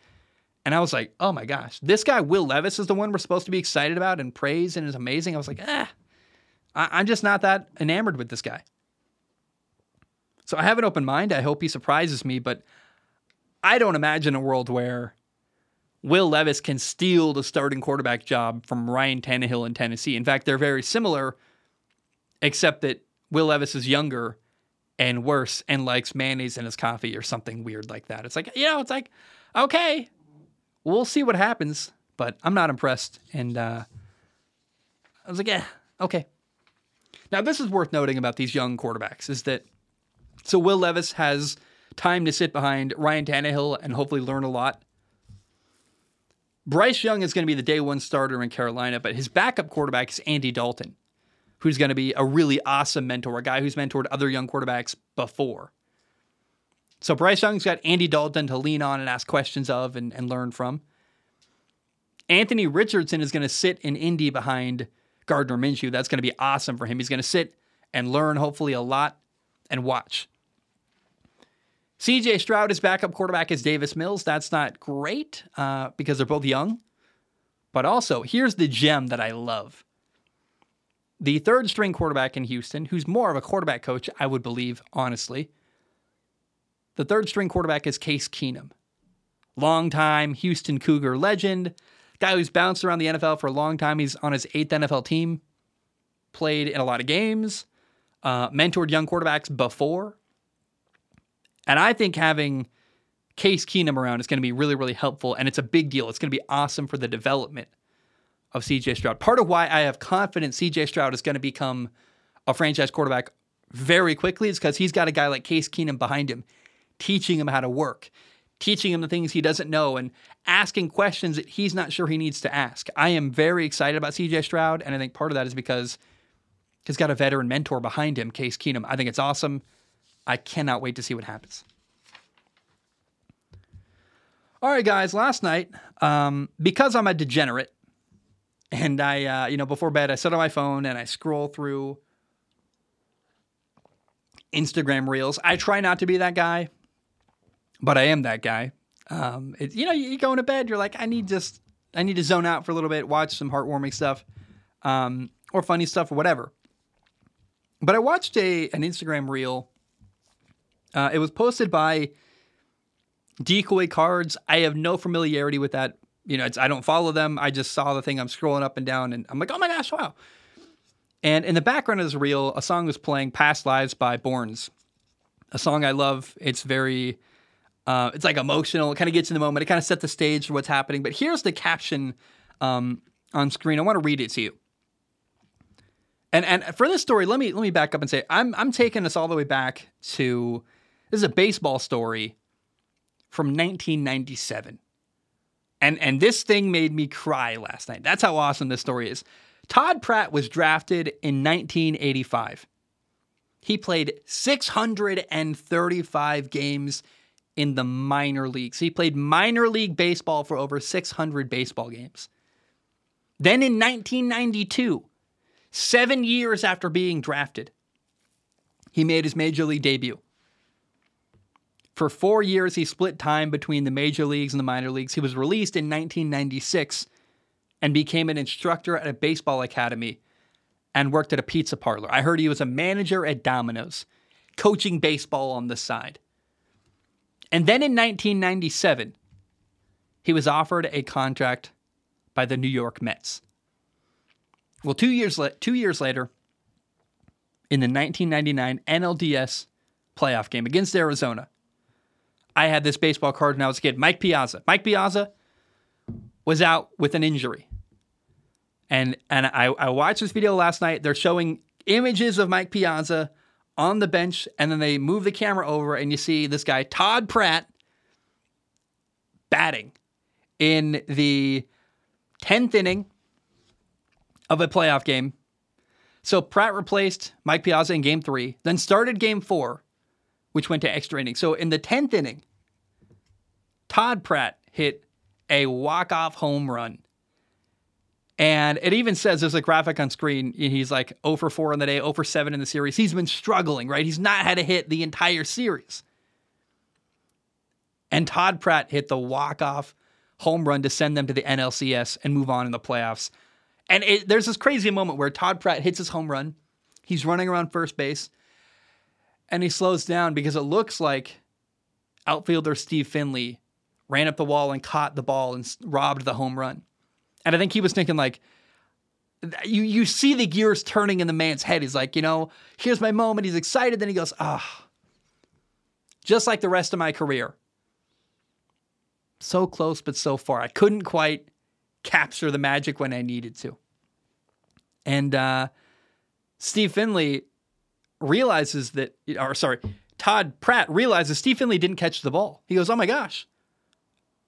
And I was like, oh my gosh, this guy, Will Levis, is the one we're supposed to be excited about and praise and is amazing. I was like, ah, I'm just not that enamored with this guy. So I have an open mind. I hope he surprises me, but I don't imagine a world where Will Levis can steal the starting quarterback job from Ryan Tannehill in Tennessee. In fact, they're very similar except that Will Levis is younger and worse and likes mayonnaise in his coffee or something weird like that. It's like, you know, it's like, okay, we'll see what happens, but I'm not impressed. And uh, I was like, yeah, okay. Now, this is worth noting about these young quarterbacks is that so Will Levis has time to sit behind Ryan Tannehill and hopefully learn a lot. Bryce Young is going to be the day one starter in Carolina, but his backup quarterback is Andy Dalton who's going to be a really awesome mentor, a guy who's mentored other young quarterbacks before. So Bryce Young's got Andy Dalton to lean on and ask questions of and, and learn from. Anthony Richardson is going to sit in Indy behind Gardner Minshew. That's going to be awesome for him. He's going to sit and learn, hopefully, a lot and watch. CJ Stroud, his backup quarterback, is Davis Mills. That's not great uh, because they're both young. But also, here's the gem that I love the third string quarterback in Houston, who's more of a quarterback coach, I would believe, honestly. The third string quarterback is Case Keenum, longtime Houston Cougar legend, guy who's bounced around the NFL for a long time. He's on his eighth NFL team, played in a lot of games, uh, mentored young quarterbacks before. And I think having Case Keenum around is going to be really, really helpful. And it's a big deal. It's going to be awesome for the development of CJ Stroud. Part of why I have confidence CJ Stroud is going to become a franchise quarterback very quickly is because he's got a guy like Case Keenum behind him, teaching him how to work, teaching him the things he doesn't know, and asking questions that he's not sure he needs to ask. I am very excited about CJ Stroud, and I think part of that is because he's got a veteran mentor behind him, Case Keenum. I think it's awesome. I cannot wait to see what happens. All right, guys, last night, um, because I'm a degenerate, and I, uh, you know, before bed, I sit on my phone and I scroll through Instagram reels. I try not to be that guy, but I am that guy. Um, it, you know, you, you go into bed, you're like, I need just I need to zone out for a little bit, watch some heartwarming stuff, um, or funny stuff, or whatever. But I watched a an Instagram reel. Uh, it was posted by Decoy Cards. I have no familiarity with that. You know, I don't follow them. I just saw the thing. I'm scrolling up and down, and I'm like, oh my gosh, wow. And in the background of this reel, a song was playing, "Past Lives" by Borns. A song I love. It's very, uh, it's like emotional. It kind of gets in the moment. It kind of sets the stage for what's happening. But here's the caption um, on screen. I want to read it to you. And and for this story, let me let me back up and say I'm I'm taking us all the way back to this is a baseball story from 1997. And and this thing made me cry last night. That's how awesome this story is. Todd Pratt was drafted in 1985. He played 635 games in the minor leagues. He played minor league baseball for over 600 baseball games. Then in 1992, seven years after being drafted, he made his major league debut. For four years, he split time between the major leagues and the minor leagues. He was released in 1996 and became an instructor at a baseball academy and worked at a pizza parlor. I heard he was a manager at Domino's, coaching baseball on the side. And then in 1997, he was offered a contract by the New York Mets. Well, two years, la- two years later, in the 1999 NLDS playoff game against Arizona, I had this baseball card when I was a kid. Mike Piazza. Mike Piazza was out with an injury. And and I, I watched this video last night. They're showing images of Mike Piazza on the bench, and then they move the camera over, and you see this guy, Todd Pratt, batting in the 10th inning of a playoff game. So Pratt replaced Mike Piazza in game three, then started game four, which went to extra innings. So in the 10th inning, Todd Pratt hit a walk-off home run. And it even says there's a graphic on screen. He's like 0 for 4 in the day, 0 for 7 in the series. He's been struggling, right? He's not had a hit the entire series. And Todd Pratt hit the walk-off home run to send them to the NLCS and move on in the playoffs. And it, there's this crazy moment where Todd Pratt hits his home run. He's running around first base and he slows down because it looks like outfielder Steve Finley ran up the wall and caught the ball and robbed the home run. And I think he was thinking like, you you see the gears turning in the man's head. He's like, you know, here's my moment. He's excited. Then he goes, ah, oh. just like the rest of my career. So close, but so far. I couldn't quite capture the magic when I needed to. And uh, Steve Finley realizes that, or sorry, Todd Pratt realizes Steve Finley didn't catch the ball. He goes, "Oh my gosh,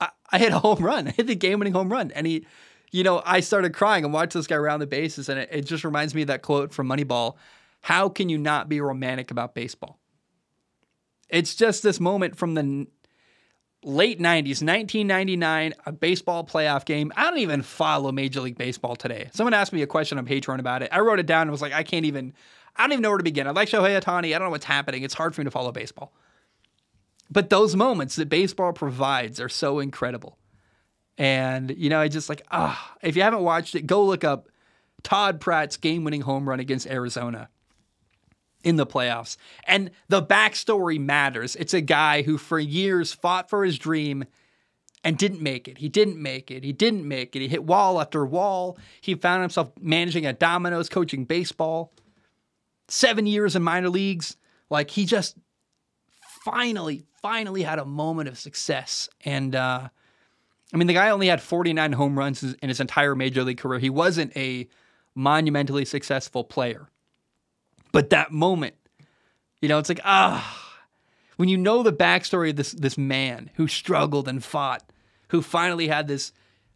I, hit a home run. I hit the game-winning home run." And he, you know, I started crying and watched this guy around the bases, and it, it just reminds me of that quote from Moneyball: "How can you not be romantic about baseball?" It's just this moment from the late 90s, 1999, a baseball playoff game. I don't even follow Major League Baseball today. Someone asked me a question on Patreon about it. I wrote it down and was like, I can't even I don't even know where to begin. I like Shohei Ohtani. I don't know what's happening. It's hard for me to follow baseball. But those moments that baseball provides are so incredible. And, you know, I just like, ah, if you haven't watched it, go look up Todd Pratt's game winning home run against Arizona in the playoffs. And the backstory matters. It's a guy who for years fought for his dream and didn't make it. He didn't make it. He didn't make it. He hit wall after wall. He found himself managing a Domino's, coaching baseball seven years in minor leagues. Like he just finally, finally had a moment of success. And uh, I mean, the guy only had 49 home runs in his entire major league career. He wasn't a monumentally successful player. But that moment, you know, it's like, ah, when you know the backstory of this this man who struggled and fought, who finally had this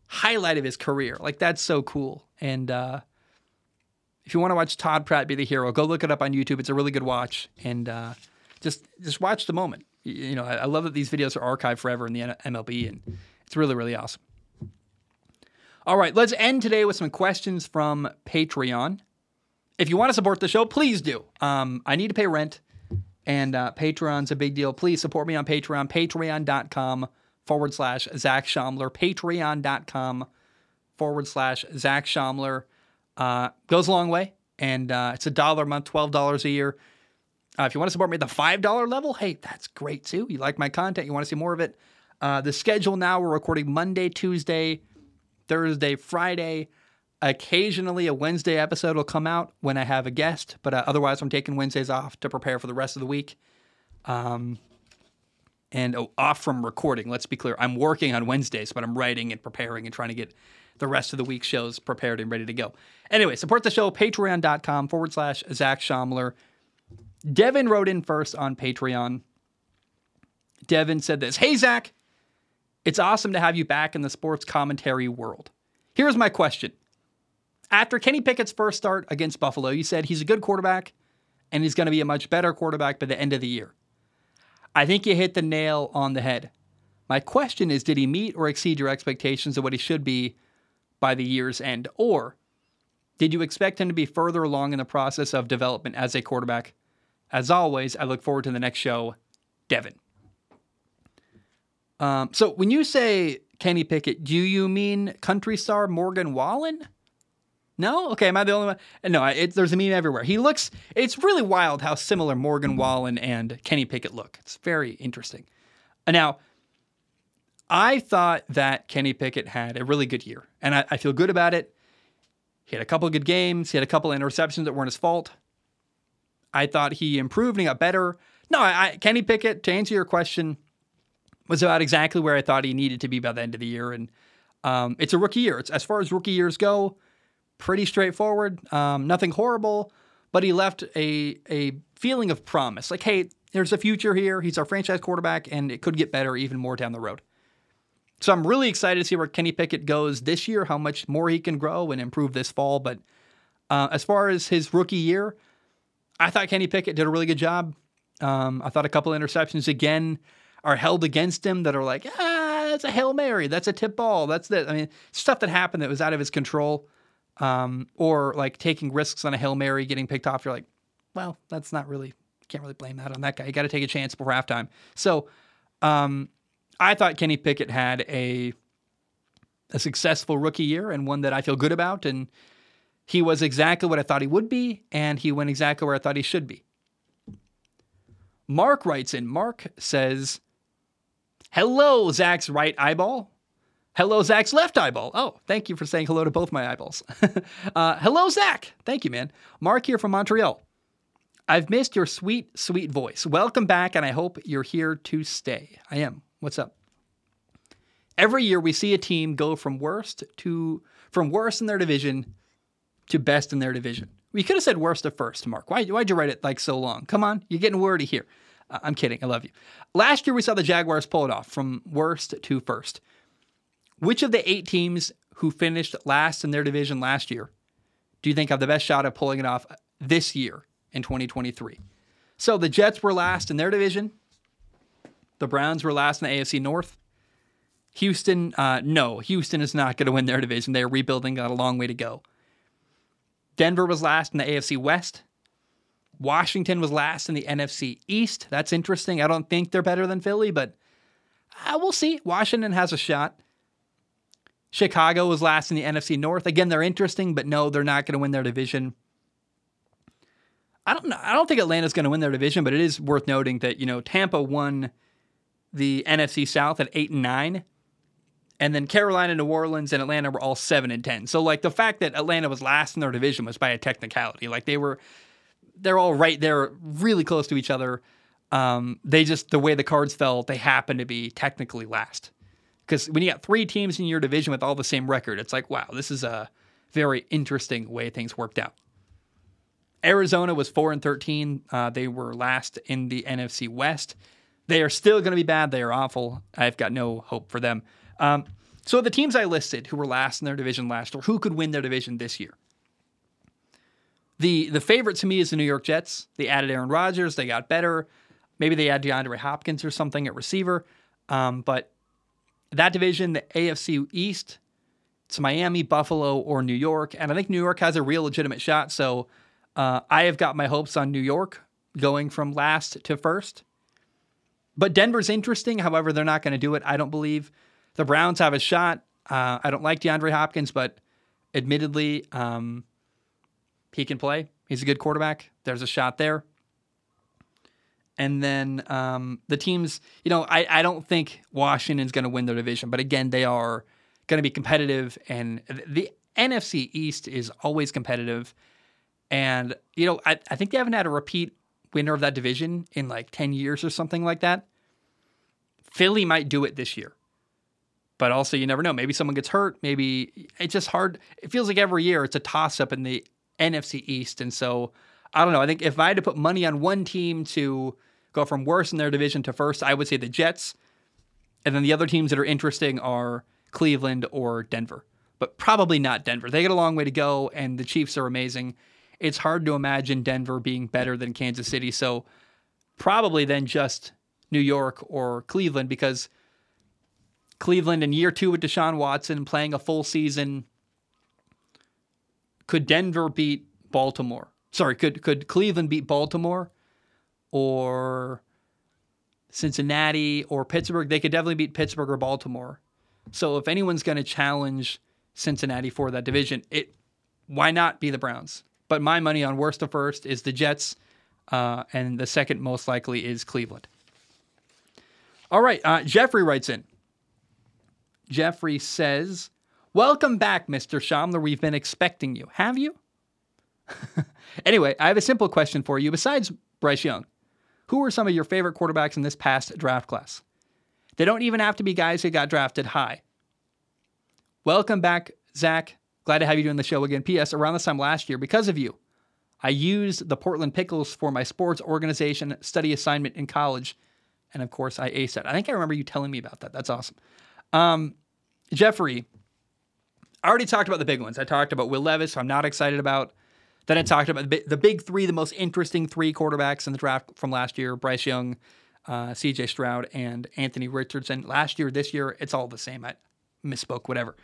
highlight of his career, like that's so cool. And uh, if you want to watch Todd Pratt be the hero, go look it up on YouTube. It's a really good watch, and uh, just just watch the moment. You, know, I, love that these videos are archived forever in the MLB, and it's really really awesome. All right, let's end today with some questions from Patreon. If you want to support the show, please do. Um, I need to pay rent, and uh, Patreon's a big deal. Please support me on Patreon, patreon.com forward slash Zac Shomler, patreon.com forward slash Zac Shomler. Uh, goes a long way, and uh, it's a dollar a month, $12 a year. Uh, if you want to support me at the $5 level, hey, that's great too. You like my content, you want to see more of it. Uh, the schedule now, we're recording Monday, Tuesday, Thursday, Friday. Occasionally, a Wednesday episode will come out when I have a guest, but uh, otherwise, I'm taking Wednesdays off to prepare for the rest of the week. Um, and oh, off from recording. Let's be clear. I'm working on Wednesdays, but I'm writing and preparing and trying to get the rest of the week's shows prepared and ready to go. Anyway, support the show, patreon.com forward slash Zac Shomler. Devin wrote in first on Patreon. Devin said this Hey, Zac, it's awesome to have you back in the sports commentary world. Here's my question. After Kenny Pickett's first start against Buffalo, you said he's a good quarterback and he's going to be a much better quarterback by the end of the year. I think you hit the nail on the head. My question is did he meet or exceed your expectations of what he should be by the year's end? Or did you expect him to be further along in the process of development as a quarterback? As always, I look forward to the next show, Devin. Um, so when you say Kenny Pickett, do you mean country star Morgan Wallen? No? Okay, am I the only one? No, it, there's a meme everywhere. He looks, it's really wild how similar Morgan Wallen and Kenny Pickett look. It's very interesting. Now, I thought that Kenny Pickett had a really good year, and I, I feel good about it. He had a couple of good games. He had a couple interceptions that weren't his fault. I thought he improved and he got better. No, I, Kenny Pickett, to answer your question, was about exactly where I thought he needed to be by the end of the year. And um, it's a rookie year. It's as far as rookie years go, pretty straightforward. Um, nothing horrible, but he left a a feeling of promise. Like, hey, there's a future here. He's our franchise quarterback, and it could get better even more down the road. So I'm really excited to see where Kenny Pickett goes this year, how much more he can grow and improve this fall. But uh, as far as his rookie year, I thought Kenny Pickett did a really good job. Um, I thought a couple interceptions again are held against him that are like, ah, that's a hail mary, that's a tip ball, that's the. I mean, stuff that happened that was out of his control um, or like taking risks on a Hail Mary, getting picked off, you're like, well, that's not really, can't really blame that on that guy. You got to take a chance before halftime. So um, I thought Kenny Pickett had a, a successful rookie year and one that I feel good about. And he was exactly what I thought he would be, and he went exactly where I thought he should be. Mark writes in. Mark says, Hello, Zac's right eyeball. Hello, Zac's left eyeball. Oh, thank you for saying hello to both my eyeballs. uh, hello, Zac. Thank you, man. Mark here from Montreal. I've missed your sweet, sweet voice. Welcome back, and I hope you're here to stay. I am. What's up? Every year we see a team go from worst to from worst in their division to best in their division. We could have said worst to first, Mark. Why, why'd you write it like so long? Come on, you're getting wordy here. Uh, I'm kidding. I love you. Last year we saw the Jaguars pull it off from worst to first. Which of the eight teams who finished last in their division last year do you think have the best shot of pulling it off this year in 2023? So the Jets were last in their division. The Browns were last in the AFC North. Houston, uh, no, Houston is not going to win their division. They are rebuilding, got a long way to go. Denver was last in the AFC West. Washington was last in the NFC East. That's interesting. I don't think they're better than Philly, but uh, we'll see. Washington has a shot. Chicago was last in the NFC North. Again, they're interesting, but no, they're not going to win their division. I don't know. I don't think Atlanta's going to win their division, but it is worth noting that you know Tampa won the NFC South at eight and nine, and then Carolina, New Orleans, and Atlanta were all seven and ten. So like the fact that Atlanta was last in their division was by a technicality. Like they were, they're all right there, really close to each other. Um, they just the way the cards fell, they happened to be technically last. Because when you got three teams in your division with all the same record, it's like, wow, this is a very interesting way things worked out. Arizona was 4 and 13. Uh, they were last in the NFC West. They are still going to be bad. They are awful. I've got no hope for them. Um, so the teams I listed who were last in their division last year, who could win their division this year? The the favorite to me is the New York Jets. They added Aaron Rodgers. They got better. Maybe they add DeAndre Hopkins or something at receiver. Um, but that division, the AFC East, it's Miami, Buffalo, or New York. And I think New York has a real legitimate shot. So uh, I have got my hopes on New York going from last to first. But Denver's interesting. However, they're not going to do it, I don't believe. The Browns have a shot. Uh, I don't like DeAndre Hopkins, but admittedly, um, he can play. He's a good quarterback. There's a shot there. And then um, the teams, you know, I, I don't think Washington's going to win their division, but again, they are going to be competitive. And the NFC East is always competitive. And, you know, I, I think they haven't had a repeat winner of that division in like 10 years or something like that. Philly might do it this year. But also, you never know. Maybe someone gets hurt. Maybe it's just hard. It feels like every year it's a toss up in the NFC East. And so I don't know. I think if I had to put money on one team to go from worst in their division to first, I would say the Jets. And then the other teams that are interesting are Cleveland or Denver, but probably not Denver. They got a long way to go, and the Chiefs are amazing. It's hard to imagine Denver being better than Kansas City. So probably then just New York or Cleveland because Cleveland in year two with Deshaun Watson playing a full season. Could Denver beat Baltimore? sorry, could could Cleveland beat Baltimore or Cincinnati or Pittsburgh? They could definitely beat Pittsburgh or Baltimore. So if anyone's going to challenge Cincinnati for that division, it why not be the Browns? But my money on worst to first is the Jets, uh, and the second most likely is Cleveland. All right, uh, Jeffrey writes in. Jeffrey says, "Welcome back, Mr. Shomler. We've been expecting you. Have you?" anyway, I have a simple question for you. Besides Bryce Young, who are some of your favorite quarterbacks in this past draft class? They don't even have to be guys who got drafted high. Welcome back, Zac. Glad to have you doing the show again. P.S. Around this time last year, because of you, I used the Portland Pickles for my sports organization study assignment in college. And of course, I aced it. I think I remember you telling me about that. That's awesome. Um, Jeffrey, I already talked about the big ones. I talked about Will Levis, who I'm not excited about. Then I talked about the big three, the most interesting three quarterbacks in the draft from last year Bryce Young, uh, CJ Stroud, and Anthony Richardson. Last year, this year, it's all the same. I misspoke, whatever.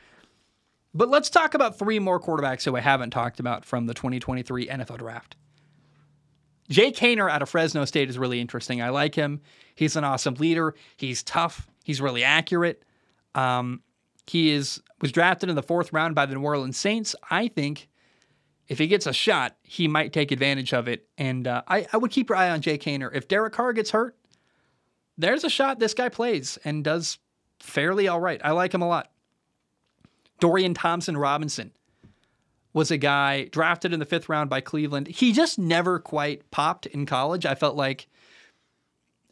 But let's talk about three more quarterbacks who I haven't talked about from the 2023 NFL draft. Jake Haener out of Fresno State is really interesting. I like him. He's an awesome leader. He's tough. He's really accurate. Um, he is was drafted in the fourth round by the New Orleans Saints. I think if he gets a shot, he might take advantage of it. And uh, I, I would keep your eye on Jake Haener. If Derek Carr gets hurt, there's a shot this guy plays and does fairly all right. I like him a lot. Dorian Thompson Robinson was a guy drafted in the fifth round by Cleveland. He just never quite popped in college. I felt like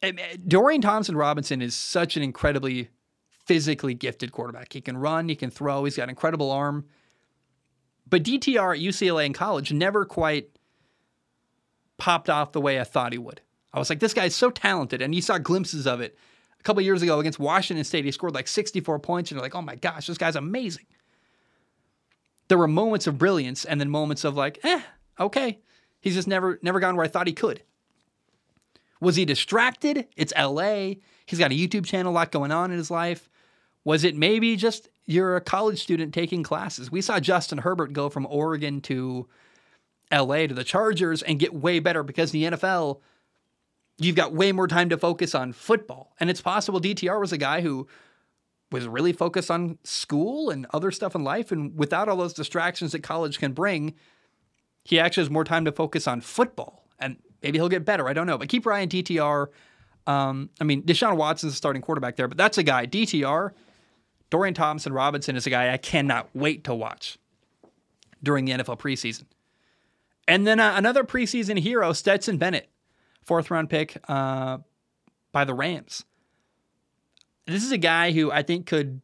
eh, Dorian Thompson Robinson is such an incredibly physically gifted quarterback. He can run, he can throw, he's got an incredible arm. But DTR at UCLA in college never quite popped off the way I thought he would. I was like, this guy's so talented. And you saw glimpses of it a couple years ago against Washington State. He scored like 64 points, and you're like, oh my gosh, this guy's amazing. There were moments of brilliance and then moments of like, eh, okay. He's just never never gone where I thought he could. Was he distracted? It's LA. He's got a YouTube channel, a lot going on in his life. Was it maybe just you're a college student taking classes. We saw Justin Herbert go from Oregon to LA to the Chargers and get way better because in the NFL, you've got way more time to focus on football. And it's possible DTR was a guy who was really focused on school and other stuff in life. And without all those distractions that college can bring, he actually has more time to focus on football. And maybe he'll get better. I don't know. But keep Ryan DTR. Um, I mean, Deshaun Watson's the starting quarterback there, but that's a guy. DTR Dorian Thompson Robinson is a guy I cannot wait to watch during the NFL preseason. And then uh, another preseason hero, Stetson Bennett, fourth round pick uh, by the Rams. This is a guy who I think could,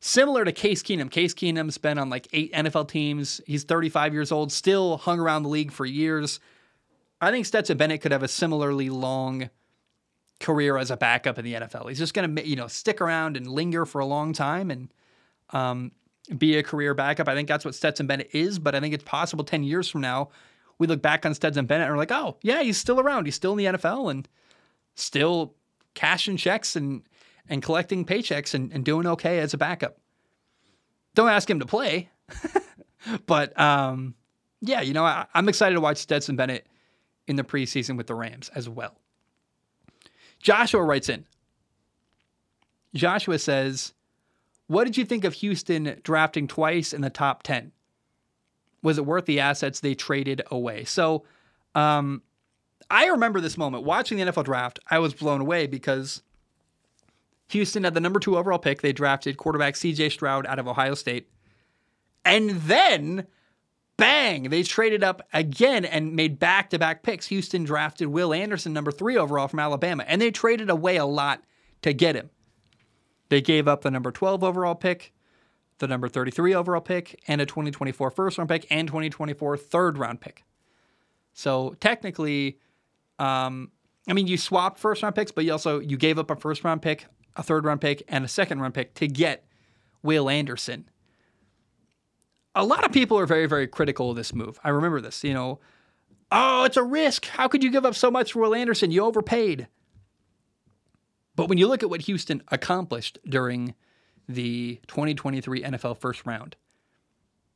similar to Case Keenum. Case Keenum's been on like eight NFL teams. He's 35 years old, still hung around the league for years. I think Stetson Bennett could have a similarly long career as a backup in the NFL. He's just going to, you know, stick around and linger for a long time and um, be a career backup. I think that's what Stetson Bennett is, but I think it's possible 10 years from now, we look back on Stetson Bennett and we're like, oh, yeah, he's still around. He's still in the NFL and still cashing checks and, and collecting paychecks and, and doing okay as a backup. Don't ask him to play. but um, yeah, you know, I, I'm excited to watch Stetson Bennett in the preseason with the Rams as well. Joshua writes in. Joshua says, What did you think of Houston drafting twice in the top 10? Was it worth the assets they traded away? So, um, I remember this moment watching the NFL draft. I was blown away because Houston had the number two overall pick. They drafted quarterback CJ Stroud out of Ohio State. And then, bang, they traded up again and made back to back picks. Houston drafted Will Anderson, number three overall from Alabama, and they traded away a lot to get him. They gave up the number 12 overall pick, the number 33 overall pick, and a 2024 first round pick and 2024 third round pick. So technically, um, I mean, you swapped first round picks, but you also you gave up a first round pick, a third round pick, and a second round pick to get Will Anderson. A lot of people are very, very critical of this move. I remember this. You know, oh, it's a risk. How could you give up so much for Will Anderson? You overpaid. But when you look at what Houston accomplished during the 2023 NFL first round,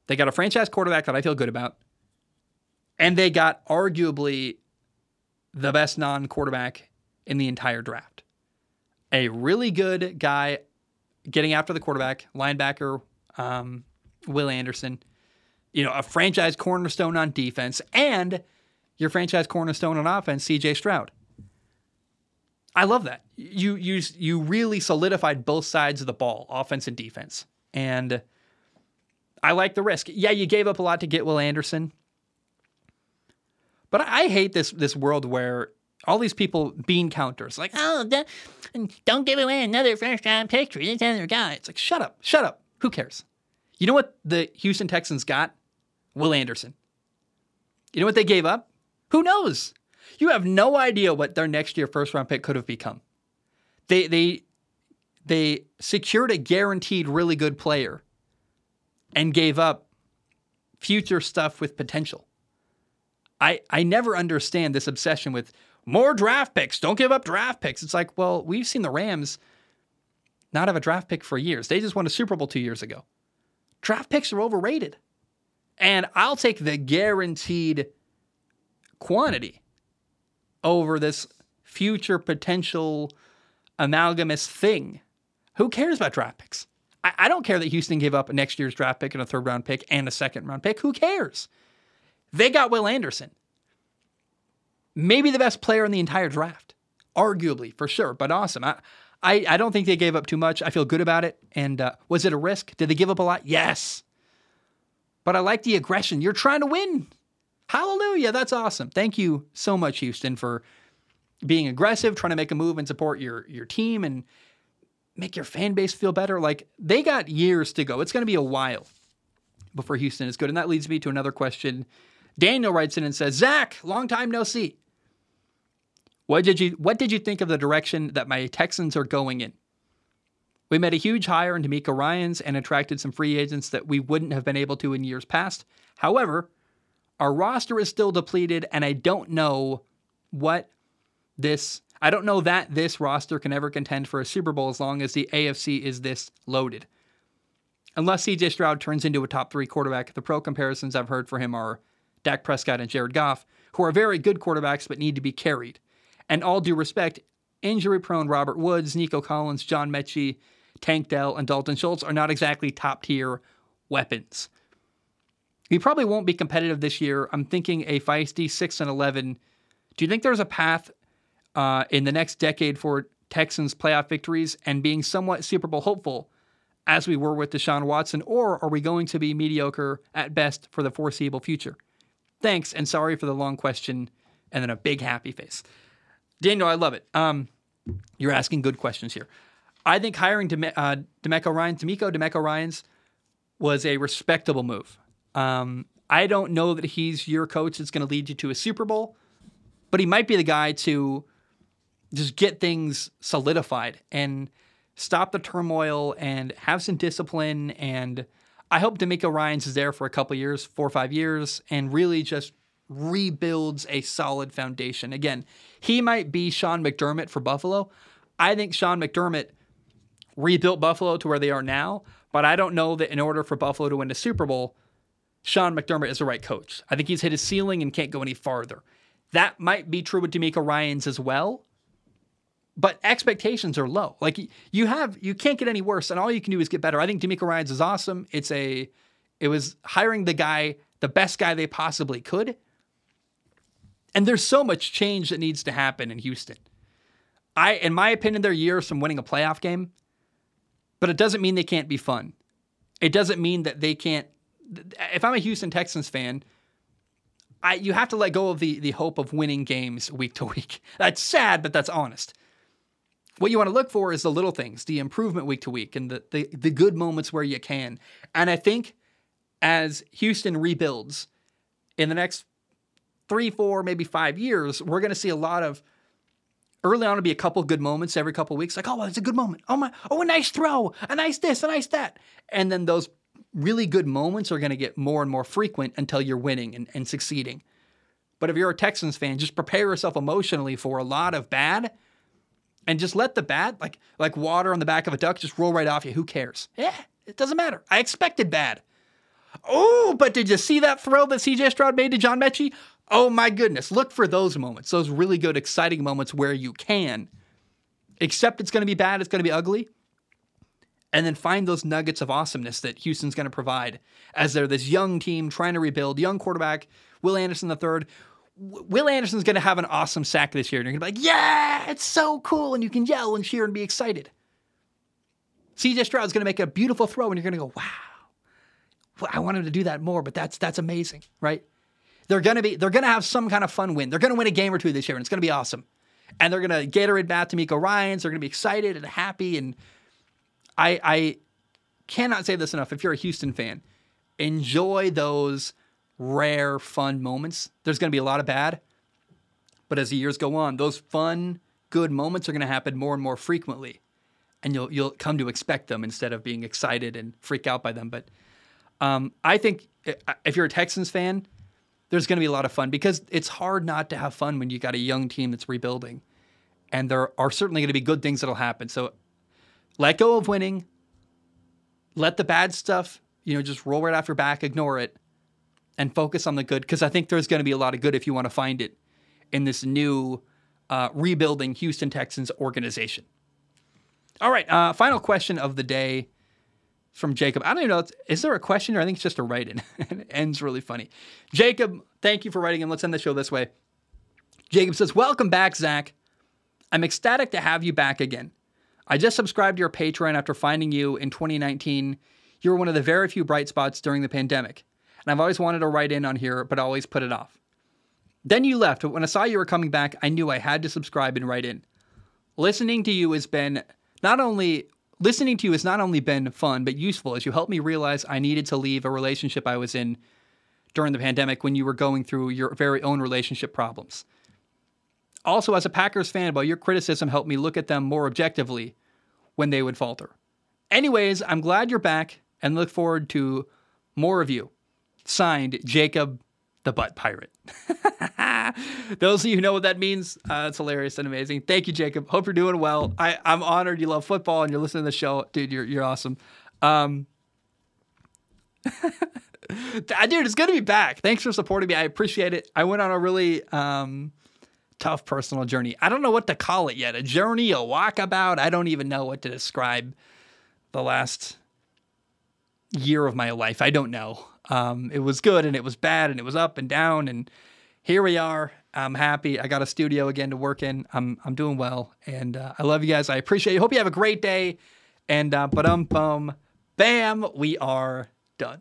they got a franchise quarterback that I feel good about, and they got arguably the best non quarterback in the entire draft. A really good guy getting after the quarterback, linebacker um, Will Anderson, you know, a franchise cornerstone on defense, and your franchise cornerstone on offense, CJ Stroud. I love that. You you you really solidified both sides of the ball, offense and defense. And I like the risk. Yeah, you gave up a lot to get Will Anderson. But I hate this this world where all these people bean counters like, oh, don't give away another first round pick for this other guy. It's like, shut up, shut up. Who cares? You know what the Houston Texans got? Will Anderson. You know what they gave up? Who knows? You have no idea what their next year first round pick could have become. They they they secured a guaranteed really good player and gave up future stuff with potential. I I never understand this obsession with more draft picks. Don't give up draft picks. It's like, well, we've seen the Rams not have a draft pick for years. They just won a Super Bowl 2 years ago. Draft picks are overrated. And I'll take the guaranteed quantity over this future potential amalgamous thing. Who cares about draft picks? I, I don't care that Houston gave up next year's draft pick and a third round pick and a second round pick. Who cares? They got Will Anderson. Maybe the best player in the entire draft. Arguably, for sure, but awesome. I, I, I don't think they gave up too much. I feel good about it. And uh, was it a risk? Did they give up a lot? Yes. But I like the aggression. You're trying to win. Hallelujah. That's awesome. Thank you so much, Houston, for being aggressive, trying to make a move and support your your team and make your fan base feel better. Like they got years to go. It's going to be a while before Houston is good. And that leads me to another question. Daniel writes in and says, Zac, long time no see. What did you what did you think of the direction that my Texans are going in? We made a huge hire in DeMeco Ryans and attracted some free agents that we wouldn't have been able to in years past. However, our roster is still depleted, and I don't know what this. I don't know that this roster can ever contend for a Super Bowl as long as the AFC is this loaded. Unless CJ Stroud turns into a top three quarterback, the pro comparisons I've heard for him are Dak Prescott and Jared Goff, who are very good quarterbacks but need to be carried. And all due respect, injury prone Robert Woods, Nico Collins, John Metchie, Tank Dell, and Dalton Schultz are not exactly top tier weapons. He probably won't be competitive this year. I'm thinking a feisty 6 and 11. Do you think there's a path uh, in the next decade for Texans playoff victories and being somewhat Super Bowl hopeful as we were with Deshaun Watson, or are we going to be mediocre at best for the foreseeable future? Thanks, and sorry for the long question, and then a big happy face. Daniel, I love it. Um, you're asking good questions here. I think hiring Dem- uh, DeMeco Ryans, DeMeco DeMeco Ryans was a respectable move. Um, I don't know that he's your coach that's going to lead you to a Super Bowl, but he might be the guy to just get things solidified and stop the turmoil and have some discipline. And I hope DeMeco Ryans is there for a couple years, four or five years, and really just rebuilds a solid foundation. Again, he might be Sean McDermott for Buffalo. I think Sean McDermott rebuilt Buffalo to where they are now, but I don't know that in order for Buffalo to win the Super Bowl, Sean McDermott is the right coach. I think he's hit his ceiling and can't go any farther. That might be true with DeMeco Ryans as well. but expectations are low. Like you have, you can't get any worse, and all you can do is get better. I think DeMeco Ryans is awesome. It's a, it was hiring the guy, the best guy they possibly could. And there's so much change that needs to happen in Houston. I, in my opinion, they're years from winning a playoff game, but it doesn't mean they can't be fun. It doesn't mean that they can't. If I'm a Houston Texans fan, I, you have to let go of the the hope of winning games week to week. That's sad, but that's honest. What you want to look for is the little things, the improvement week to week, and the, the the good moments where you can. And I think as Houston rebuilds in the next three, four, maybe five years, we're going to see a lot of early on to be a couple good moments every couple weeks. Like, oh, well, it's a good moment. Oh my, oh, a nice throw, a nice this, a nice that, and then those really good moments are going to get more and more frequent until you're winning and, and succeeding. But if you're a Texans fan, just prepare yourself emotionally for a lot of bad and just let the bad, like like water on the back of a duck, just roll right off you. Who cares? Yeah, it doesn't matter. I expected bad. Oh, but did you see that throw that CJ Stroud made to John Metchie? Oh my goodness. Look for those moments, those really good, exciting moments where you can accept it's going to be bad, it's going to be ugly, and then find those nuggets of awesomeness that Houston's going to provide as they're this young team trying to rebuild, young quarterback, Will Anderson III. Will Anderson's going to have an awesome sack this year, and you're going to be like, yeah, it's so cool, and you can yell and cheer and be excited. CJ Stroud's going to make a beautiful throw, and you're going to go, wow, I want him to do that more, but that's that's amazing, right? They're gonna be they're gonna have some kind of fun win. They're gonna win a game or two this year, and it's gonna be awesome. And they're gonna Gatorade bath DeMeco Ryans. They're gonna be excited and happy. And I I cannot say this enough. If you're a Houston fan, enjoy those rare fun moments. There's gonna be a lot of bad, but as the years go on, those fun good moments are gonna happen more and more frequently, and you'll you'll come to expect them instead of being excited and freak out by them. But um, I think if you're a Texans fan, there's going to be a lot of fun because it's hard not to have fun when you got a young team that's rebuilding. And there are certainly going to be good things that'll happen. So let go of winning. Let the bad stuff, you know, just roll right off your back, ignore it, and focus on the good. Because I think there's going to be a lot of good if you want to find it in this new uh, rebuilding Houston Texans organization. All right, uh, final question of the day from Jacob. I don't even know. Is there a question or I think it's just a write in? it ends really funny. Jacob, thank you for writing in. Let's end the show this way. Jacob says, Welcome back, Zac. I'm ecstatic to have you back again. I just subscribed to your Patreon after finding you in 2019. You were one of the very few bright spots during the pandemic. And I've always wanted to write in on here, but always put it off. Then you left, but when I saw you were coming back, I knew I had to subscribe and write in. Listening to you has been not only Listening to you has not only been fun, but useful as you helped me realize I needed to leave a relationship I was in during the pandemic when you were going through your very own relationship problems. Also, as a Packers fan, while your criticism helped me look at them more objectively when they would falter. Anyways, I'm glad you're back and look forward to more of you. Signed, Jacob the Butt Pirate. Those of you who know what that means, uh, it's hilarious and amazing. Thank you, Jacob. Hope you're doing well. I, I'm honored you love football and you're listening to the show. Dude, you're, you're awesome. Um, dude, it's good to be back. Thanks for supporting me. I appreciate it. I went on a really um, tough personal journey. I don't know what to call it yet. A journey, a walkabout. I don't even know what to describe the last year of my life. I don't know. Um, it was good and it was bad and it was up and down and here we are. I'm happy. I got a studio again to work in. I'm I'm doing well, and uh, I love you guys. I appreciate you. Hope you have a great day. And uh, but um bum, bam, we are done.